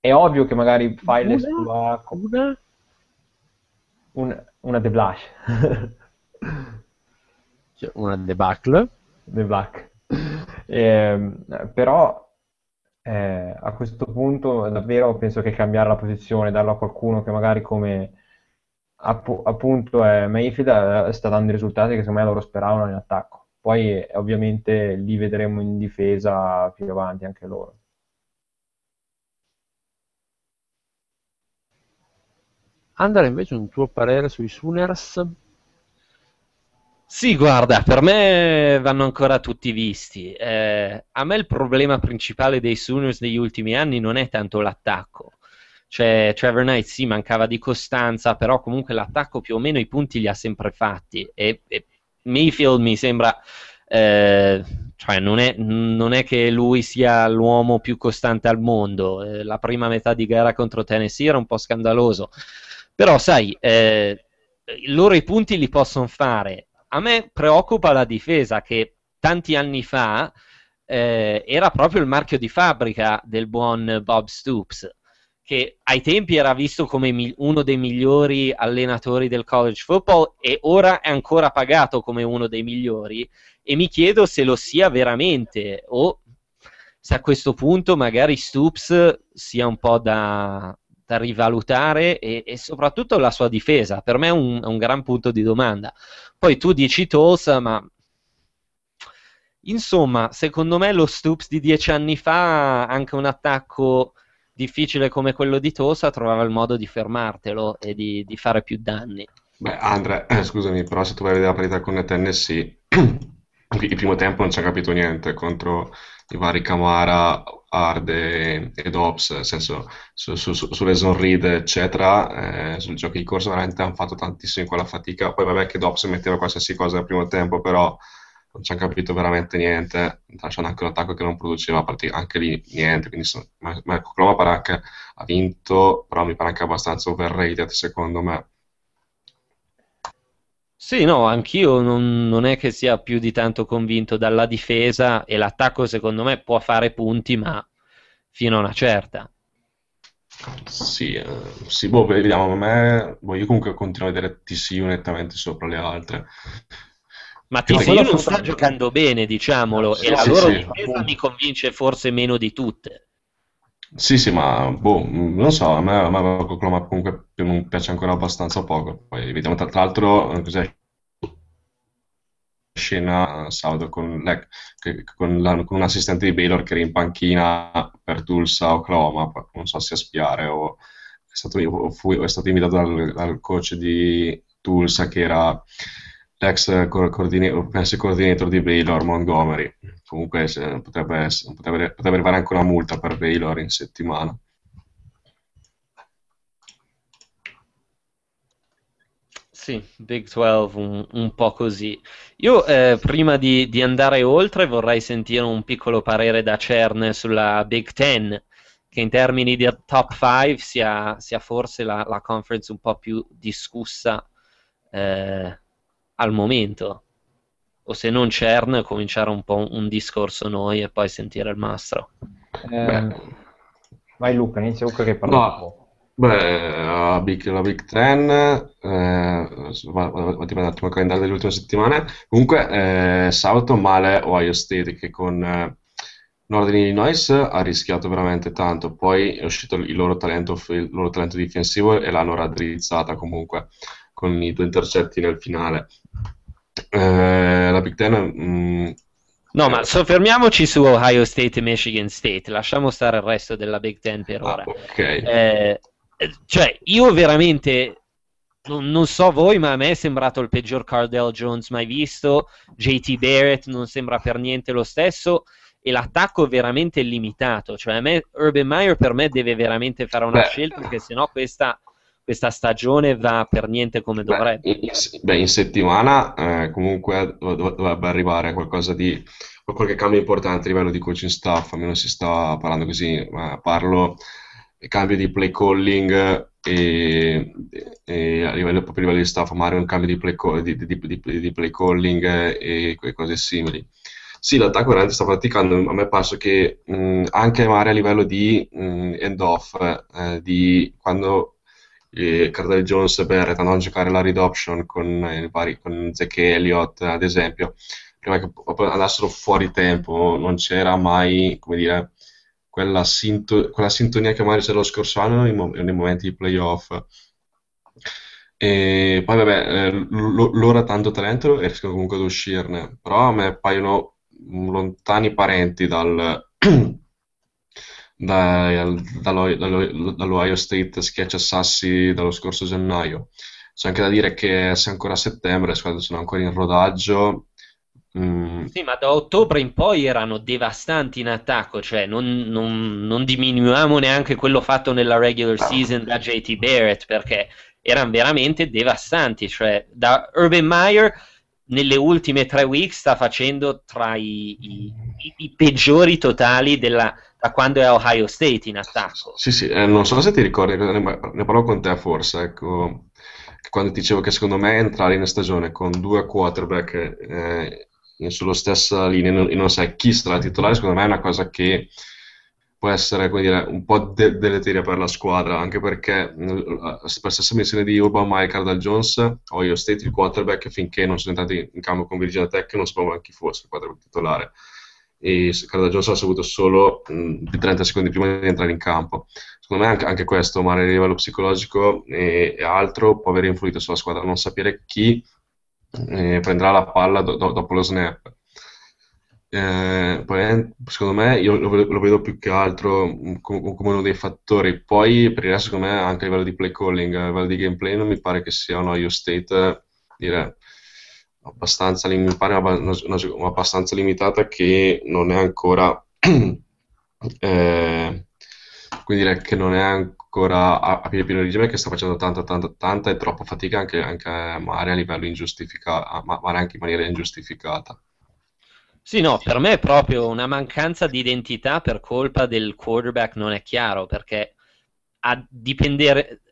È ovvio che magari fai Una? l'esploit Una? un- una deblush. Cioè, una debacle. The Black. Ehm, però eh, a questo punto davvero penso che cambiare la posizione, darlo a qualcuno che magari come appu- appunto è Mayfield eh, sta dando i risultati che secondo me loro speravano in attacco. Poi eh, ovviamente li vedremo in difesa più avanti anche loro. Andrea invece un tuo parere sui Sooners? Sì, guarda, per me vanno ancora tutti visti. Eh, a me il problema principale dei Sooners negli ultimi anni non è tanto l'attacco. Cioè, Trevor Knight sì, mancava di costanza, però comunque l'attacco più o meno i punti li ha sempre fatti. E, e Mayfield mi sembra, eh, cioè non è, non è che lui sia l'uomo più costante al mondo. Eh, la prima metà di gara contro Tennessee era un po' scandaloso. Però, sai, eh, loro i punti li possono fare. A me preoccupa la difesa che tanti anni fa eh, era proprio il marchio di fabbrica del buon Bob Stoops, che ai tempi era visto come uno dei migliori allenatori del college football e ora è ancora pagato come uno dei migliori. E mi chiedo se lo sia veramente o se a questo punto magari Stoops sia un po' da, da rivalutare e, e soprattutto la sua difesa. Per me è un, un gran punto di domanda. Poi tu dici Tulsa, ma insomma, secondo me lo Stoops di dieci anni fa, anche un attacco difficile come quello di Tulsa, trovava il modo di fermartelo e di, di fare più danni. Beh, Andre, eh, scusami, però se tu vai a vedere la partita con Tennessee, [CLEARS THROAT] il primo tempo non ci ha capito niente contro i vari Camara, Hard e, e Dobbs, nel senso su, su, su, sulle zone read, eccetera, eh, sul gioco di corsa veramente hanno fatto tantissimo in quella fatica. Poi vabbè che Dobbs metteva qualsiasi cosa al primo tempo, però non ci hanno capito veramente niente, lasciando anche un attacco che non produceva anche lì niente, quindi Marco Cloma pare anche ha vinto, però mi pare anche abbastanza overrated secondo me. Sì, no, anch'io non, non, è che sia più di tanto convinto dalla difesa e l'attacco secondo me può fare punti, ma fino a una certa. Sì, eh, sì boh, vediamo, a me, boh, io comunque continuo a vedere TCU nettamente sopra le altre. Ma TCU non sta giocando bene, diciamolo, sì, e la sì, loro sì. difesa mi convince forse meno di tutte. Sì, sì, ma boh, non so, a me, a me Oklahoma comunque mi piace ancora abbastanza poco. Poi vediamo tra, tra l'altro cos'è scena sabato con, con, la, con, un assistente di Baylor che era in panchina per Tulsa, Oklahoma, non so se a spiare o è stato, o fu, è stato invitato dal, dal coach di Tulsa che era l'ex coordinator, coordinator di Baylor, Montgomery. Comunque potrebbe, potrebbe, potrebbe arrivare anche una multa per Baylor in settimana. Sì, Big 12, un, un po' così. Io eh, prima di, di, andare oltre vorrei sentire un piccolo parere da Cern sulla Big 10, che in termini di top 5 sia, sia forse la, la, conference un po' più discussa eh, al momento. O se non CERN, cominciare un po' un discorso noi e poi sentire il mastro. Eh, vai Luca, inizia Luca che parla no. Beh, la Big, la Big Ten, eh, vado un attimo al calendario delle ultime settimane. Comunque, eh, sabato male Ohio State che con eh, Northern Illinois ha rischiato veramente tanto. Poi è uscito il loro talento, il loro talento difensivo e l'hanno raddrizzata comunque con i due intercetti nel finale. Eh, la Big Ten... Mh, mm, No, eh, ma soffermiamoci su Ohio State e Michigan State, lasciamo stare il resto della Big Ten per ah, ora. Ah, okay. eh, cioè, io veramente non, non, so voi, ma a me è sembrato il peggior Cardell Jones mai visto. JT Barrett non sembra per niente lo stesso. E l'attacco è veramente limitato. Cioè, a me, Urban Meyer per me deve veramente fare una Beh. scelta, perché sennò questa questa stagione va per niente come beh, dovrebbe. In, beh, in settimana eh, comunque dovrebbe arrivare qualcosa di qualche cambio importante a livello di coaching staff, almeno si sta parlando così, ma parlo cambio di play calling e, e a livello proprio a livello di staff, magari un cambio di play, di, di, di, di play calling e, cose simili. Sì, l'attacco veramente sta faticando. A me pare che mh, anche magari a livello di mh, end-off, eh, di quando e Cardell Jones Barrett andavano a giocare la read option con, eh, con Zach Elliott, ad esempio, prima che andassero fuori tempo, non c'era mai, come dire, quella, sinto- quella sintonia che magari c'era lo scorso anno nei, mo- nei momenti di playoff. E poi vabbè, eh, l- loro tanto talento e riescono comunque ad uscirne, però a me paiono lontani parenti dal... [CLEARS THROAT] dall'Ohio State schiaccia sassi dallo scorso gennaio. C'è anche da dire che se ancora a settembre le squadre sono ancora in rodaggio. Mm. Sì, ma da ottobre in poi erano devastanti in attacco, cioè non, non, non diminuiamo neanche quello fatto nella regular season da JT Barrett perché erano veramente devastanti. Cioè, da Urban Meyer nelle ultime tre weeks sta facendo tra i, i, i peggiori totali della, da quando è Ohio State in attacco. Sì, sì, eh, non so se ti ricordi, ne, ne parlo con te forse, ecco, quando ti dicevo che secondo me entrare in stagione con due quarterback eh, sulla stessa linea e non, sai chi sarà titolare, secondo me è una cosa che può essere dire, un po' de- deleteria per la squadra, anche perché per la stessa missione di Urban Meyer Dal Jones, Ohio State il quarterback finché non sono entrati in campo con Virginia Tech non sapevano chi fosse il quarterback titolare e Carda Jones ha saputo solo mh, 30 secondi prima di entrare in campo. Secondo me anche, anche questo, ma a livello psicologico e, e, altro, può aver influito sulla squadra, non sapere chi eh, prenderà la palla do, do, dopo lo snap. Eh, poi, secondo me, io lo, lo, vedo più che altro come, come uno dei fattori. Poi, per il resto, secondo me, anche a livello di play calling, a livello di gameplay, non mi pare che sia un Ohio State dire abbastanza, mi pare una, una, abbastanza limitata che non è ancora [CLEARS THROAT] Eh, quindi direi che non è ancora a, a pieno di regime, che sta facendo tanta, tanta, tanta e troppa fatica anche, anche magari a livello ingiustificato, ma magari anche in maniera ingiustificata. Sì, no, per me è proprio una mancanza di identità per colpa del quarterback non è chiaro, perché a dipendere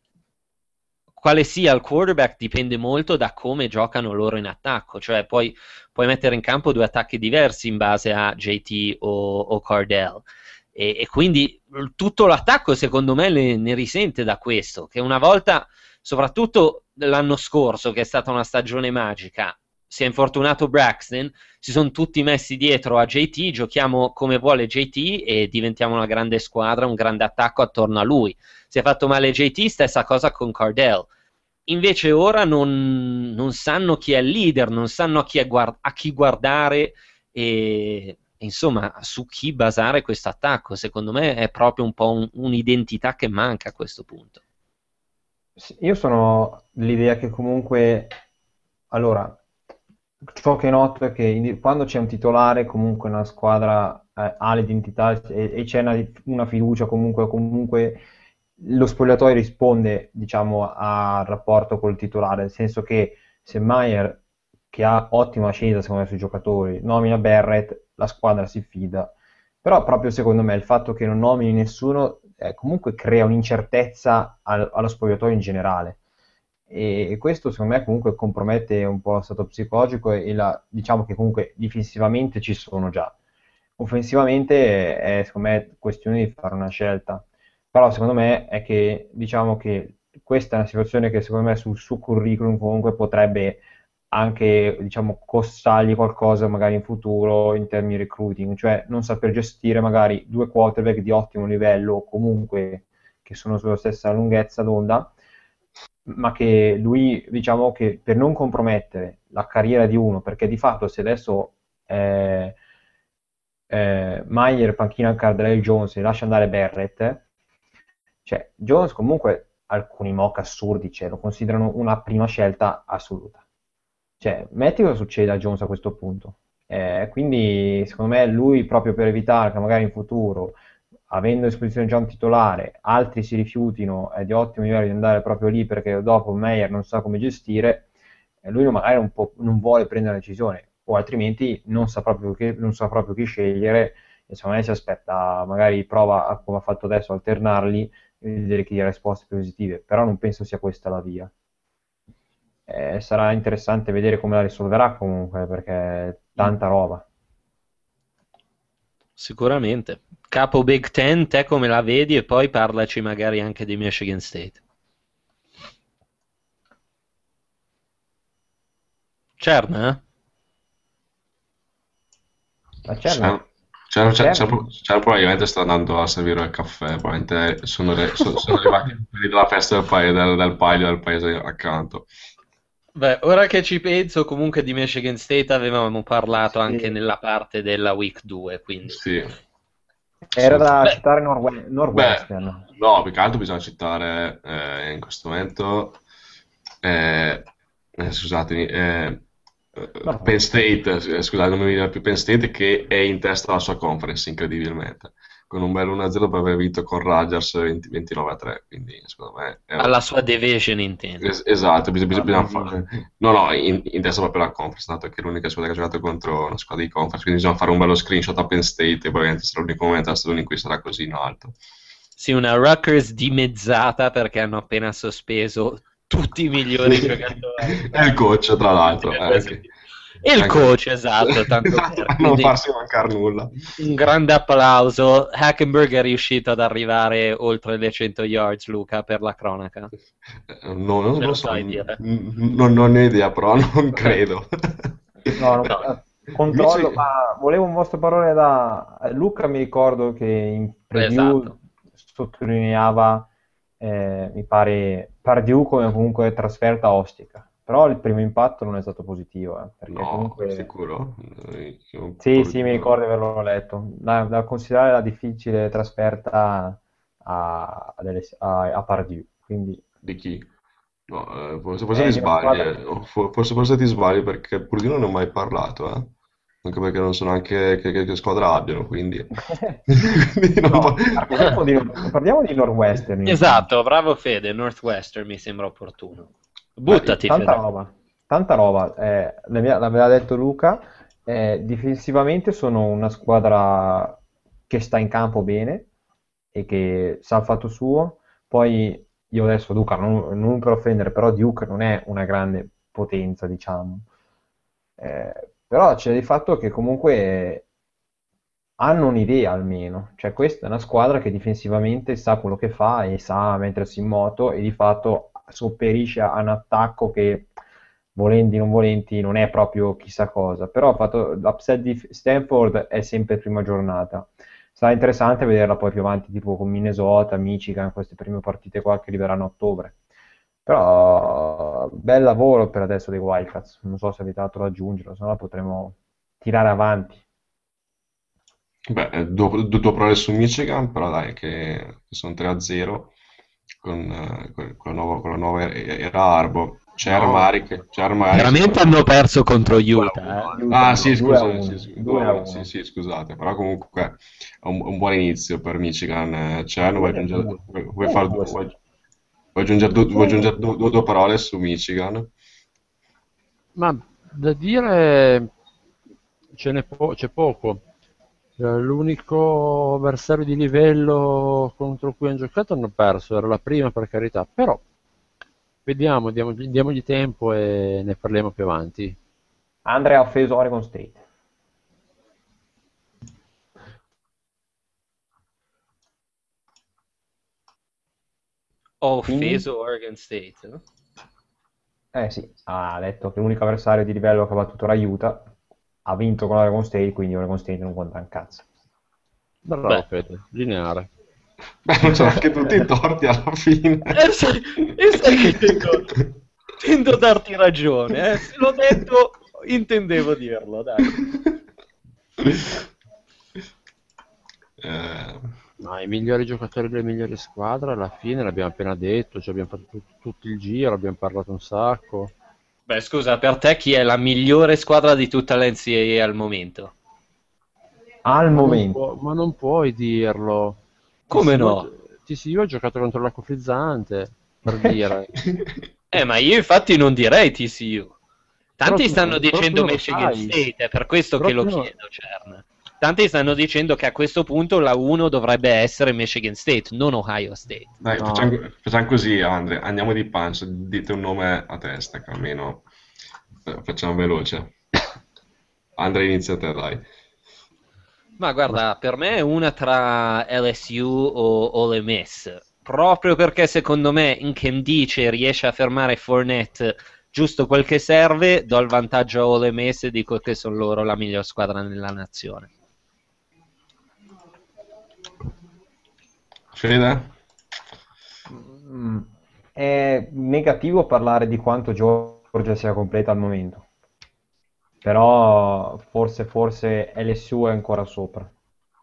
quale sia il quarterback dipende molto da come giocano loro in attacco, cioè puoi, puoi mettere in campo due attacchi diversi in base a JT o, o Cardell. E, e, quindi tutto l'attacco secondo me ne, ne risente da questo, che una volta, soprattutto l'anno scorso, che è stata una stagione magica, si è infortunato Braxton, si sono tutti messi dietro a JT, giochiamo come vuole JT e diventiamo una grande squadra, un grande attacco attorno a lui. Si è fatto male JT, stessa cosa con Cardell. Invece ora non, non sanno chi è il leader, non sanno a chi, guard- a chi guardare e insomma su chi basare questo attacco. Secondo me è proprio un po' un, un'identità che manca a questo punto. Io sono dell'idea che comunque allora ciò che noto è che quando c'è un titolare, comunque una squadra eh, ha l'identità e, e c'è una, una, fiducia, comunque, comunque lo spogliatoio risponde, diciamo, al rapporto col titolare, nel senso che se Maier, che ha ottima scelta secondo me sui giocatori, nomina Barrett, la squadra si fida. Però proprio secondo me il fatto che non nomini nessuno eh, comunque crea un'incertezza al, allo spogliatoio in generale e questo secondo me comunque compromette un po' lo stato psicologico e la, diciamo che comunque difensivamente ci sono già. Offensivamente è secondo me questione di fare una scelta, però secondo me è che diciamo che questa è una situazione che secondo me sul suo curriculum comunque potrebbe anche diciamo costargli qualcosa magari in futuro in termini recruiting, cioè non saper gestire magari due quarterback di ottimo livello o comunque che sono sulla stessa lunghezza d'onda ma che lui, diciamo che per non compromettere la carriera di uno, perché di fatto se adesso eh, eh, Mayer panchina Cardell Jones e lascia andare Barrett, cioè Jones comunque alcuni mock assurdi cioè, lo considerano una prima scelta assoluta. Cioè, metti cosa succede a Jones a questo punto. Eh, quindi secondo me lui proprio per evitare che magari in futuro avendo a disposizione già un titolare, altri si rifiutino, è di ottimo livello di andare proprio lì perché dopo Meyer non sa come gestire, e lui magari non vuole prendere la decisione, o altrimenti non sa proprio, che, sa proprio chi scegliere, e secondo me si aspetta, magari prova, come ha fatto adesso, alternarli e vedere chi ha risposte positive, però non penso sia questa la via. Eh, sarà interessante vedere come la risolverà comunque, perché è tanta roba. Sicuramente. Capo Big Ten, te come la vedi? E poi parlaci magari anche di Michigan State. Cerna? Eh? La Cerna? Probabilmente sta andando a servire il caffè, probabilmente sono, sono, sono arrivati quelli della festa del, paese, del, del paio del paese accanto. Beh, ora che ci penso, comunque di Michigan State avevamo parlato sì. anche nella parte della week 2, quindi... Sì. Era da Beh. citare Norwe- Northwestern. Beh, no, più che altro bisogna citare eh, in questo momento... Eh, eh, scusatemi, eh, no. Penn State, eh, scusate, non mi viene più Penn State che è in testa alla sua conference, incredibilmente con un bel 1-0 per aver vinto con Rogers 20, 29-3 quindi secondo me è alla sua division intendo. Es- esatto bisogna, bisogna fare. No no in, in testa proprio la conference dato che è l'unica squadra che ha giocato contro una squadra di conference quindi bisogna fare un bello screenshot a Penn State e probabilmente sarà l'unico momento della stagione in cui sarà così in alto. Sì una Rutgers dimezzata perché hanno appena sospeso tutti i migliori giocatori. [LAUGHS] E il coach tra l'altro eh, e il coach, esatto, [LAUGHS] tanto esatto, per non farsi mancare nulla. Un grande applauso. Hackenberg è riuscito ad arrivare oltre le 100 yards, Luca, per la cronaca. Eh, no, non lo, lo so, non, non, ho idea, però non credo. no, no. Controllo, Invece... ma volevo un vostro parole da Luca. Mi ricordo che in preview esatto. sottolineava, eh, mi pare, Pardieu come comunque trasferta ostica. Però il primo impatto non è stato positivo. Eh, perché no, comunque... sicuro? Sì, sì, mi ricordo di averlo letto. Da, da considerare la difficile trasferta a, a, a Pardieu. Quindi... Di chi? No, eh, forse, forse eh, ti sbagli, eh. forse, forse, ti sbagli perché pur di non ne ho mai parlato. Eh. anche perché non so neanche che, che- che squadra abbiano, quindi... [LAUGHS] No, parliamo di, parliamo di Northwestern. Esatto, bravo Fede, Northwestern mi sembra opportuno. Buttati, tanta Fede. roba, tanta roba. Eh, l'aveva l'aveva detto Luca, eh, difensivamente sono una squadra che sta in campo bene e che sa il fatto suo. Poi io adesso Luca, non, non per offendere, però Duke non è una grande potenza, diciamo. Eh, però c'è il fatto che comunque hanno un'idea almeno, cioè questa è una squadra che difensivamente sa quello che fa e sa mettersi in moto e di fatto sopperisce a un attacco che volenti non volenti non è proprio chissà cosa, però fatto l'upset di Stanford è sempre prima giornata. Sarà interessante vederla poi più avanti, tipo con Minnesota, Michigan, queste prime partite qua che arriveranno a ottobre. Però bel lavoro per adesso dei Wildcats, non so se avete altro da aggiungere, se no potremo tirare avanti. Beh, due parole su Michigan, però dai, che sono 3-0 con, eh, con- con la nuova, con la nuova era Arbo. C'è No. Armaric, c'è Armaric. Veramente hanno perso contro Utah. eh. Ah, sì, Due a scusa, sì, sì, sì, sì, scusate, però comunque è un, un buon inizio per Michigan. Eh, C'è, vuoi aggiungere, vuoi, vuoi far- vuoi- vuoi aggiungere due, vuoi aggiungere due- due- due parole su Michigan? Ma da dire ce n'è po- c'è poco. Eh, L'unico avversario di livello contro cui hanno giocato hanno perso, era la prima per carità, però vediamo, diamogli, diamogli tempo e ne parliamo più avanti. Andrea ha offeso Oregon State. Ho Quindi? offeso Oregon State. no? Eh sì, ha detto che l'unico avversario di livello che ha battuto era Utah, ha vinto con Oregon State, quindi Oregon State non conta un cazzo. Bravo Beh. Fede, lineare. Beh, non sono anche tutti torti alla fine. E sai, e sai che tengo, tendo a darti ragione, eh? se l'ho detto intendevo dirlo, dai. Eh, Ma i migliori giocatori delle migliori squadre alla fine l'abbiamo appena detto, cioè abbiamo fatto tut- tutto il giro, abbiamo parlato un sacco. Beh, scusa, per te chi è la migliore squadra di tutta l'NCAA al momento? Al Ma non, momento. può- ma non puoi dirlo. Come TCU no? TCU ha giocato contro l'acqua frizzante, per dire. [LAUGHS] Eh, ma io infatti non direi TCU. Tanti tu- stanno però dicendo Michigan. State, è per questo Però che lo chiedo, Cern. Tanti stanno dicendo che a questo punto la 1 dovrebbe essere Michigan State, non Ohio State. Dai, No. facciamo, facciamo così, Andre, andiamo di pancia, dite un nome a testa, che almeno eh, facciamo veloce. [LAUGHS] Andre, inizia te, dai. Ma guarda, per me è una tra LSU o Ole Miss, proprio perché secondo me in Dice riesce a fermare Fournette giusto quel che serve, do il vantaggio a Ole Miss e dico che sono loro la miglior squadra nella nazione. Fede? Mm, È negativo parlare di quanto Georgia sia completa al momento. Però forse, forse LSU è ancora sopra.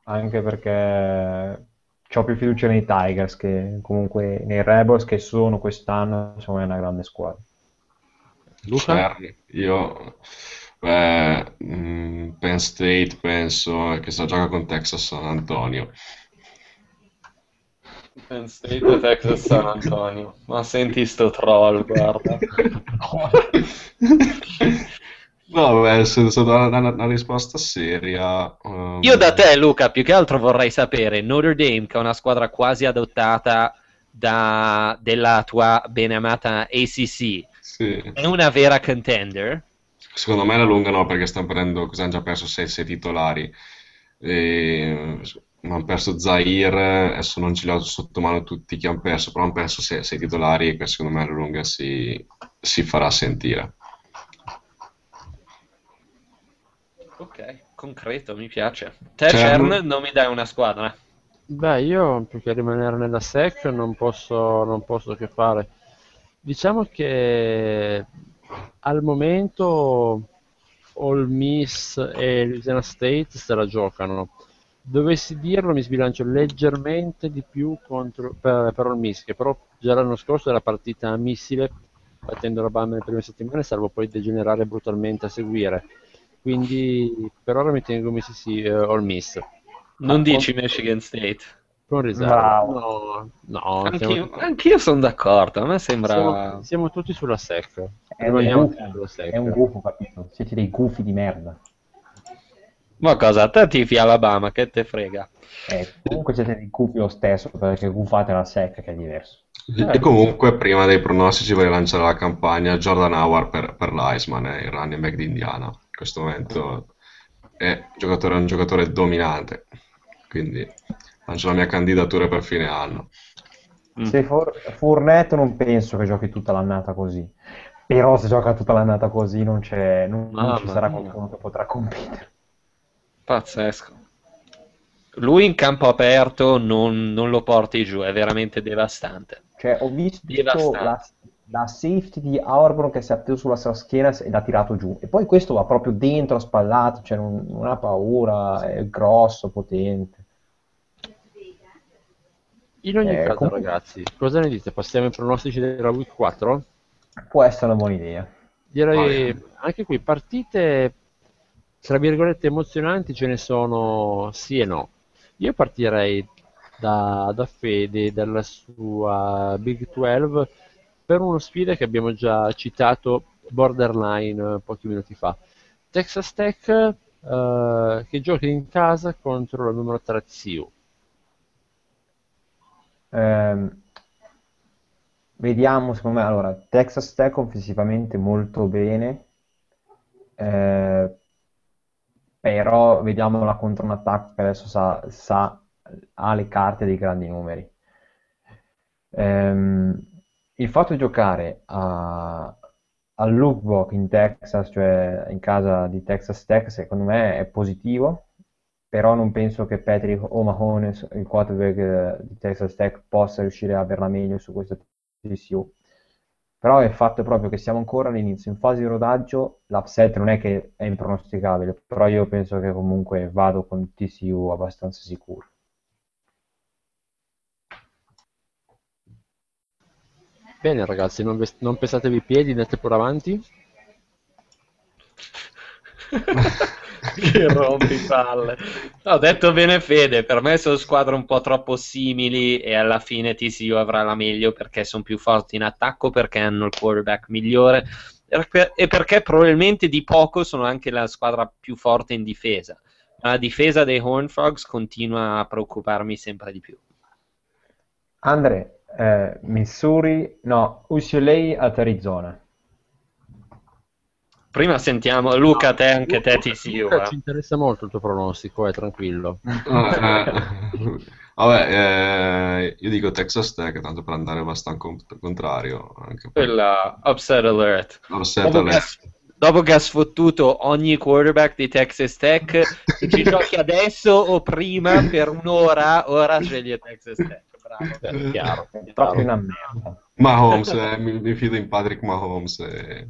Anche perché ho più fiducia nei Tigers che comunque nei Rebels che sono quest'anno, me è una grande squadra. Luca? Cern, io beh, mm, Penn State penso che sta gioca con Texas San Antonio. Penn State e Texas San Antonio. Ma senti sto troll, guarda. No, beh, se, se do una, una risposta seria... ehm, Io da te, Luca, più che altro vorrei sapere, Notre Dame, che è una squadra quasi adottata da- della tua beneamata ACC, Sì. è una vera contender? Secondo me la lunga no, perché stanno prendendo, cosa hanno già perso 6 titolari. E, hanno perso Zaire, adesso non ce li ho sotto mano tutti che hanno perso, però hanno perso 6 titolari e secondo me la lunga si, si farà sentire. Ok, concreto, mi piace. Te, Cern? Cern, non mi dai una squadra? Beh, io più che rimanere nella SEC non posso, non posso che fare. Diciamo che al momento All Miss e Louisiana State se la giocano. Dovessi dirlo, mi sbilancio leggermente di più contro, per, per All Miss, che però già l'anno scorso era partita a missile, battendo la Bama nelle prime settimane, salvo poi degenerare brutalmente a seguire. quindi per ora mi tengo Mississippi uh, All Miss. Non dici Michigan State? Con riserva. No, no Anch'io, siamo, anch'io sono d'accordo, a me sembra... siamo, siamo tutti sulla SEC. È un, tutti sulla SEC. è un gufo, capito? Siete dei gufi di merda. Ma cosa, te tifi Alabama, che te frega? Eh, comunque siete dei gufi lo stesso, perché gufate la sec che è diverso. E comunque, prima dei pronostici, vorrei lanciare la campagna Jordan Howard per, per l'Iceman, è il running back di Indiana. In questo momento è, giocatore, è un giocatore dominante, quindi lancio la mia candidatura per fine anno. Mm. Se For- Fournette non penso che giochi tutta l'annata così. Però se gioca tutta l'annata così non, c'è, non, non ci sarà qualcuno che potrà competere. Pazzesco. Lui in campo aperto non, non lo porti giù, è veramente devastante. Cioè, ho visto Devastante. la, la safety di Auburn che si è appeso sulla sua schiena e l'ha tirato giù. E poi questo va proprio dentro, spallato, cioè non, non ha paura, è grosso, potente. In ogni Eh, caso, comunque- ragazzi, cosa ne dite? Passiamo ai pronostici della Week 4? Può essere una buona idea. Direi anche qui partite tra virgolette emozionanti ce ne sono sì e no. Io partirei da, da Fede, dalla sua Big 12 per una sfida che abbiamo già citato borderline eh, pochi minuti fa. Texas Tech eh, che gioca in casa contro la numero 3 TCU. Ehm, vediamo, secondo me, allora, Texas Tech offensivamente molto bene, eh, però vediamola contro un attacco che adesso sa, sa- ha le carte dei grandi numeri. Ehm, il fatto di giocare a, al Lookbook in Texas, cioè in casa di Texas Tech, secondo me è positivo, però non penso che Patrick O'Mahones, il quarterback eh, di Texas Tech, possa riuscire a averla meglio su questa TCU. Però il fatto è proprio che siamo ancora all'inizio, in fase di rodaggio, l'upset non è che è impronosticabile, però io penso che comunque vado con TCU abbastanza sicuro. Bene ragazzi, non, ves- non pesatevi i piedi, andate pure avanti. [LAUGHS] [LAUGHS] che rompipalle. Ho detto bene Fede, per me sono squadre un po' troppo simili e alla fine TCU avrà la meglio perché sono più forti in attacco, perché hanno il quarterback migliore e per- perché probabilmente di poco sono anche la squadra più forte in difesa. Ma la difesa dei Horned Frogs continua a preoccuparmi sempre di più. Andre, eh, Missouri, no, UCLA at Arizona. Prima sentiamo Luca, te anche te TCU. Luca, eh. ci interessa molto il tuo pronostico, eh, tranquillo. Eh, Vabbè, eh, io dico Texas Tech, tanto per andare abbastanza cont- contrario. Anche per Quella upset alert. Upset Dopo che, ha, alert. dopo che ha sfottuto ogni quarterback di Texas Tech, [LAUGHS] se ci giochi adesso o prima per un'ora, ora sceglie Texas Tech. Bravo. Eh, chiaro, È chiaro. proprio una merda. Mahomes, eh, mi, mi fido in Patrick Mahomes. eh.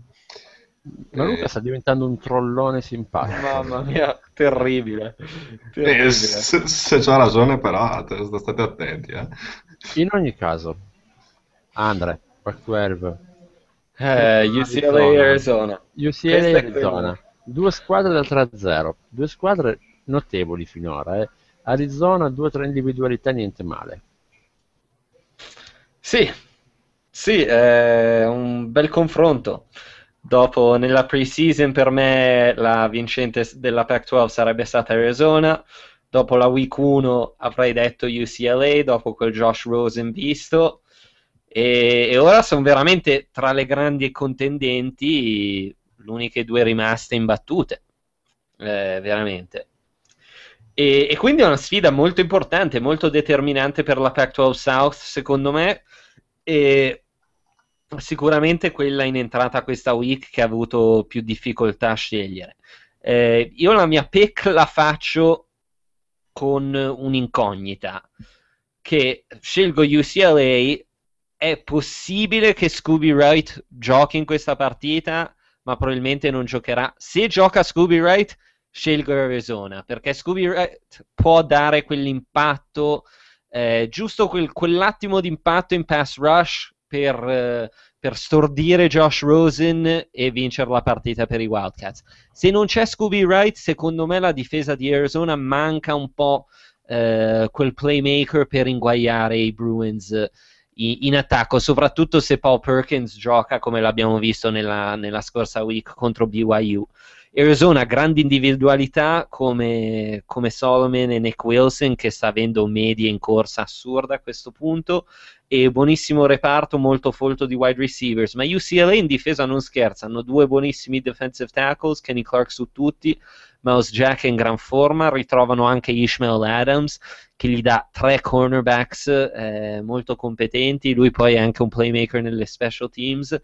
Ma Luca Eh, sta diventando un trollone simpatico. Mamma mia, terribile. eh, terribile. se, se c'ha ragione, però, te- state attenti. Eh. In ogni caso, Andre, Pac-12, Eh, UCLA Arizona. UCLA Questa è Arizona, due squadre del 3-0, due squadre notevoli finora. eh. Arizona, due o tre individualità, niente male. Sì, sì, è un bel confronto. Dopo, nella pre-season, per me la vincente della Pac-12 sarebbe stata Arizona. Dopo la week 1 avrei detto UCLA, dopo quel Josh Rosen visto. E, e ora sono veramente tra le grandi contendenti, le uniche due rimaste imbattute. Eh, veramente. E, e quindi è una sfida molto importante, molto determinante per la Pac-12 South, secondo me. E sicuramente quella in entrata questa week che ha avuto più difficoltà a scegliere. Eh, io la mia pick la faccio con un'incognita che scelgo UCLA. È possibile che Scooby Wright giochi in questa partita, ma probabilmente non giocherà. Se gioca Scooby Wright, scelgo Arizona perché Scooby Wright può dare quell'impatto, eh, giusto quel- quell'attimo di impatto in pass rush per, eh, per stordire Josh Rosen e vincere la partita per i Wildcats. Se non c'è Scooby Wright, secondo me la difesa di Arizona manca un po' eh, quel playmaker per inguagliare i Bruins in, in, attacco, soprattutto se Paul Perkins gioca come l'abbiamo visto nella, nella scorsa week contro BYU. Arizona grandi individualità come, come, Solomon e Nick Wilson che sta avendo medie in corsa assurda a questo punto e buonissimo reparto molto folto di wide receivers. Ma UCLA in difesa non scherza hanno due buonissimi defensive tackles Kenny Clark su tutti Mouse Jack in gran forma ritrovano anche Ishmael Adams che gli dà tre cornerbacks eh, molto competenti lui poi è anche un playmaker nelle special teams.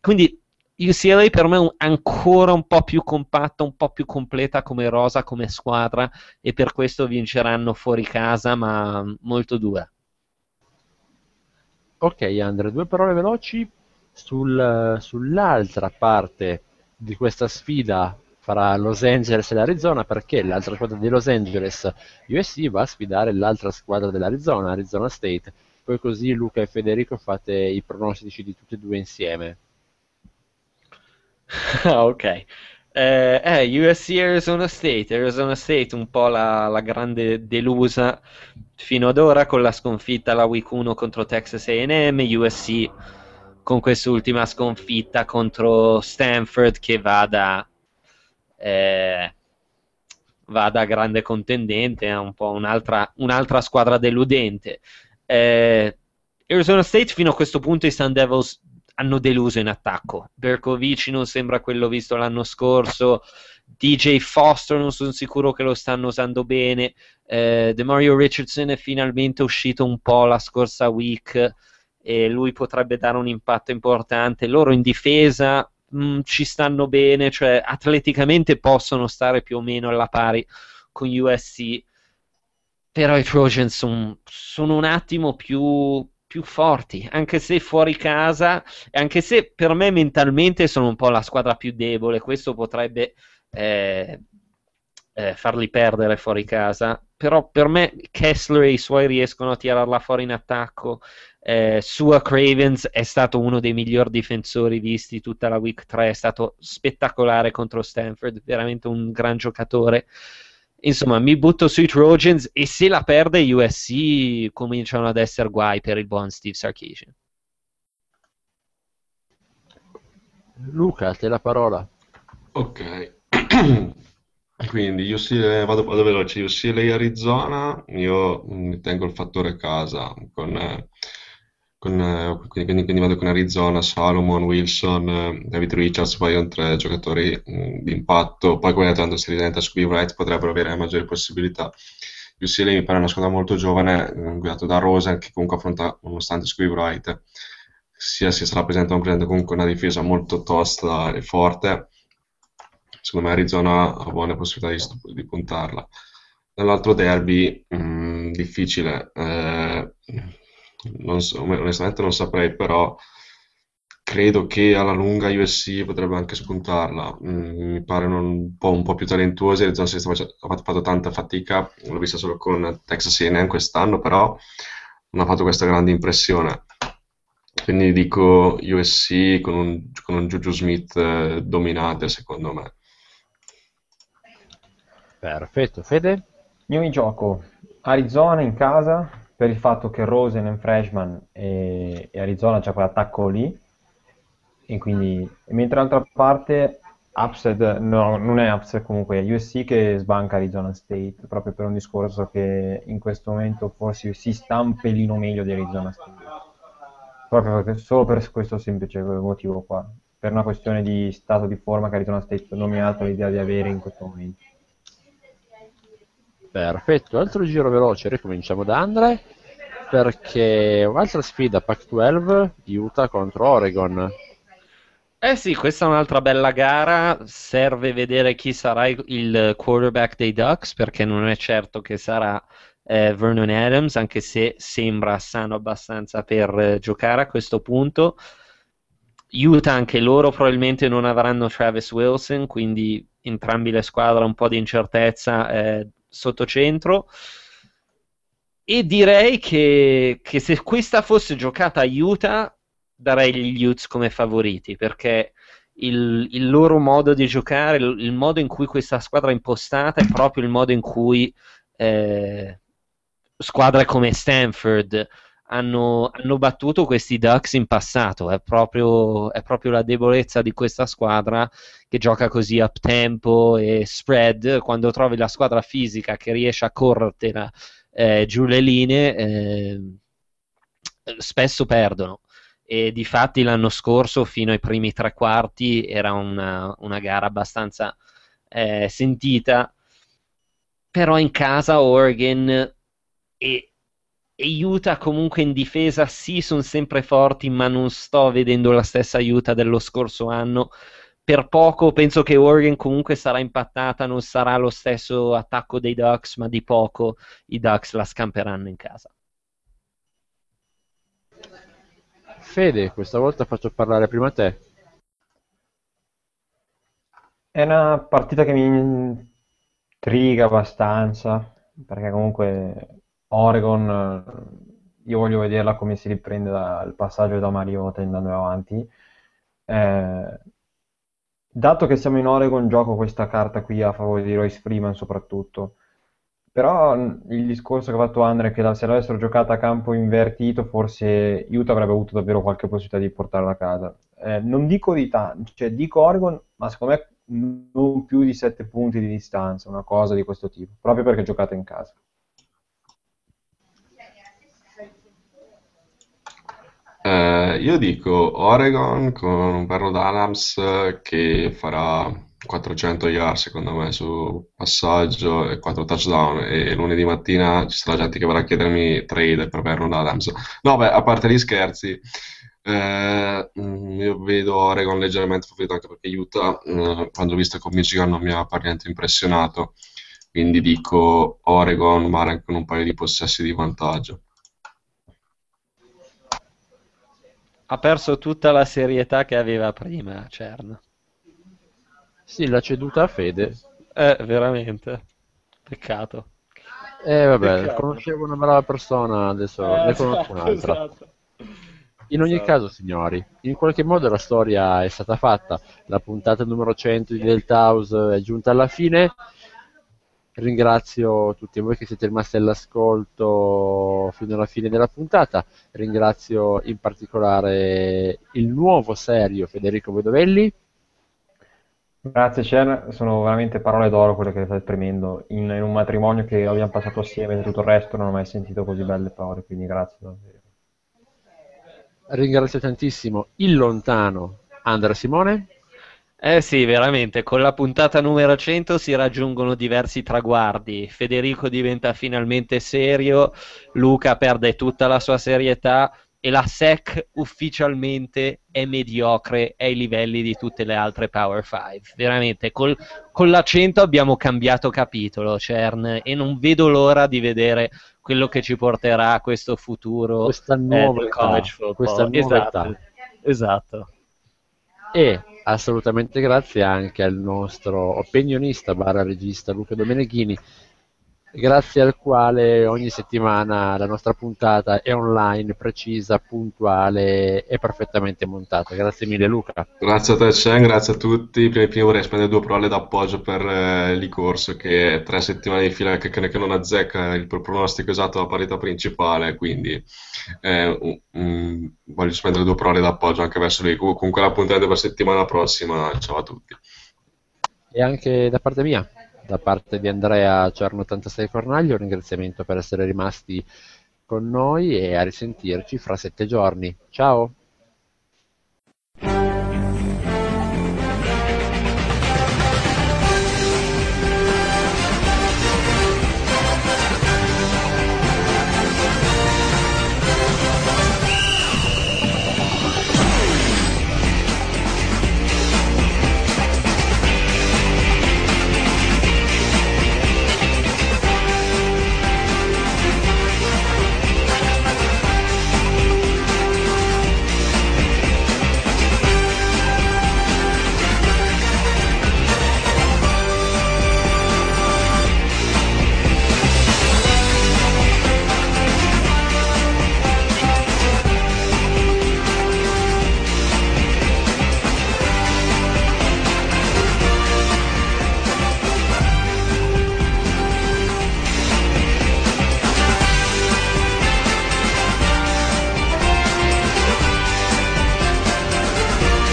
Quindi UCLA per me è ancora un po' più compatta, un po' più completa come rosa, come squadra e per questo vinceranno fuori casa, ma molto dura. Ok, Andre, due parole veloci sul, sull'altra parte di questa sfida fra Los Angeles e l'Arizona perché l'altra squadra di Los Angeles USC va a sfidare l'altra squadra dell'Arizona, Arizona State. Poi così Luca e Federico fate i pronostici di tutti e due insieme. [LAUGHS] ok. Eh, eh, USC Arizona State, Arizona State un po' la, la, grande delusa fino ad ora con la sconfitta alla week 1 contro Texas A&M, USC con quest'ultima sconfitta contro Stanford che va da, eh, va da grande contendente a un po' un'altra, un'altra squadra deludente. Eh, Arizona State fino a questo punto i Sun Devils hanno deluso in attacco. Berkovic non sembra quello visto l'anno scorso. DJ Foster non sono sicuro che lo stanno usando bene. Eh, Mario Richardson è finalmente uscito un po' la scorsa week e lui potrebbe dare un impatto importante. Loro in difesa mh, mm, ci stanno bene, cioè atleticamente possono stare più o meno alla pari con USC. Però i Trojans son, sono un attimo più, più forti, anche se fuori casa, anche se per me mentalmente sono un po' la squadra più debole, questo potrebbe eh, eh, farli perdere fuori casa, però per me Kessler e i suoi riescono a tirarla fuori in attacco, eh, Sua Cravens è stato uno dei migliori difensori visti tutta la week 3, è stato spettacolare contro Stanford, veramente un gran giocatore. Insomma, mi butto sui Trojans e se la perde USC cominciano ad essere guai per il buon Steve Sarkisian. Luca, a te la parola. Ok. [CLEARS THROAT] Quindi UCLA, vado, vado veloce, UCLA Arizona, io mi tengo il fattore casa con eh, con, eh, quindi, quindi, vado con Arizona, Salomon, Wilson, eh, David Richards, poi tre giocatori mh, di impatto, poi come tanto si diventa Scooby Wright potrebbero avere maggiori possibilità. UCLA mi pare una squadra molto giovane, eh, guidato da Rosen, che comunque affronta, nonostante Scooby Wright, sia si sarà presente o presente, comunque una difesa molto tosta e forte. Secondo me Arizona ha buone possibilità di, di puntarla. Nell'altro derby, mh, difficile. Eh, non so, onestamente non saprei, però credo che alla lunga USC potrebbe anche spuntarla. Mm, mi pare un po', un po' più talentuosa. Arizona State ha fatto tanta fatica, l'ho vista solo con Texas A&M quest'anno, però non ha fatto questa grande impressione. Quindi dico USC con un, con un Juju Smith eh, dominante, secondo me. Perfetto, Fede? Io mi gioco Arizona in casa per il fatto che Rosen un freshman e, e Arizona c'è quell'attacco lì, e quindi, mentre d'altra parte upset, no, non è upset comunque, è USC che sbanca Arizona State, proprio per un discorso che in questo momento forse si sta un pelino meglio di Arizona State. Proprio perché, solo per questo semplice motivo qua, per una questione di stato di forma che Arizona State non mi ha dato l'idea di avere in questo momento. Perfetto, altro giro veloce, ricominciamo da Andre perché un'altra sfida Pac-12 Utah contro Oregon. Eh sì, questa è un'altra bella gara, serve vedere chi sarà il quarterback dei Ducks perché non è certo che sarà eh, Vernon Adams, anche se sembra sano abbastanza per eh, giocare a questo punto. Utah anche loro probabilmente non avranno Travis Wilson, quindi entrambi le squadre un po' di incertezza eh, sotto centro. E direi che, che, se questa fosse giocata a Utah, darei gli Utes come favoriti perché il, il, loro modo di giocare, il, il, modo in cui questa squadra è impostata è proprio il modo in cui eh, squadre come Stanford hanno, hanno, battuto questi Ducks in passato. È proprio, è proprio, la debolezza di questa squadra che gioca così up tempo e spread. Quando trovi la squadra fisica che riesce a corrertela eh, giù le linee, eh, spesso perdono e di fatti l'anno scorso fino ai primi tre quarti era una, una gara abbastanza eh, sentita però in casa Oregon e, Utah comunque in difesa sì sono sempre forti ma non sto vedendo la stessa Utah dello scorso anno per poco penso che Oregon comunque sarà impattata non sarà lo stesso attacco dei Ducks ma di poco i Ducks la scamperanno in casa Fede, questa volta faccio parlare prima te. È una partita che mi intriga abbastanza, perché comunque Oregon, io voglio vederla come si riprende dal passaggio da Mariota andando avanti. Eh, dato che siamo in Oregon, gioco questa carta qui a favore di Royce Freeman soprattutto però il discorso che ha fatto Andre è che se l'avessero giocata a campo invertito, forse Utah avrebbe avuto davvero qualche possibilità di portarla a casa. Eh, non dico di tanto, cioè dico Oregon, ma secondo me non più di 7 punti di distanza, una cosa di questo tipo, proprio perché giocate in casa. Eh, io dico Oregon con un Verno Adams che farà 400 yard secondo me su passaggio e 4 touchdown. E lunedì mattina ci sarà gente che vorrà chiedermi trade per Vernon Adams no beh a parte gli scherzi eh, mm, io vedo Oregon leggermente favorito anche perché Utah eh, quando ho visto con Michigan non mi ha per niente impressionato quindi dico Oregon ma anche con un paio di possessi di vantaggio ha perso tutta la serietà che aveva prima Cern sì, l'ha ceduta a Fede. Eh, veramente. Peccato. Eh, vabbè, Peccato. conoscevo una brava persona, adesso eh, ne conosco un'altra. Esatto. In ogni esatto. caso, signori, in qualche modo la storia è stata fatta. La puntata numero 100 di Delta House è giunta alla fine. Ringrazio tutti voi che siete rimasti all'ascolto fino alla fine della puntata. Ringrazio in particolare il nuovo serio Federico Vedovelli. Grazie Cer, sono veramente parole d'oro quelle che stai esprimendo in, in, un matrimonio che abbiamo passato assieme e tutto il resto non ho mai sentito così belle parole, quindi grazie davvero. Ringrazio tantissimo il lontano Andrea Simone. Eh sì, veramente, con la puntata numero 100 si raggiungono diversi traguardi. Federico diventa finalmente serio, Luca perde tutta la sua serietà, e la SEC ufficialmente è mediocre ai livelli di tutte le altre Power 5. Veramente, col, con l'accento abbiamo cambiato capitolo, Cern, e non vedo l'ora di vedere quello che ci porterà a questo futuro questa nuova eh, college football. Questa nuova esatto, esatto. E assolutamente grazie anche al nostro opinionista barra regista Luca Domeneghini grazie al quale ogni settimana la nostra puntata è online, precisa, puntuale e perfettamente montata. Grazie mille Luca. Grazie a te Chen, grazie a tutti. Prima di prima vorrei spendere due parole d'appoggio per eh, Licorso che è tre settimane di fila che, che non azzecca il pronostico esatto della parità principale, quindi eh, um, voglio spendere due parole d'appoggio anche verso lui. Comunque la puntata per settimana prossima, ciao a tutti. E anche da parte mia da parte di Andrea Cerno86 Cornaglio, un ringraziamento per essere rimasti con noi e a risentirci fra sette giorni. Ciao!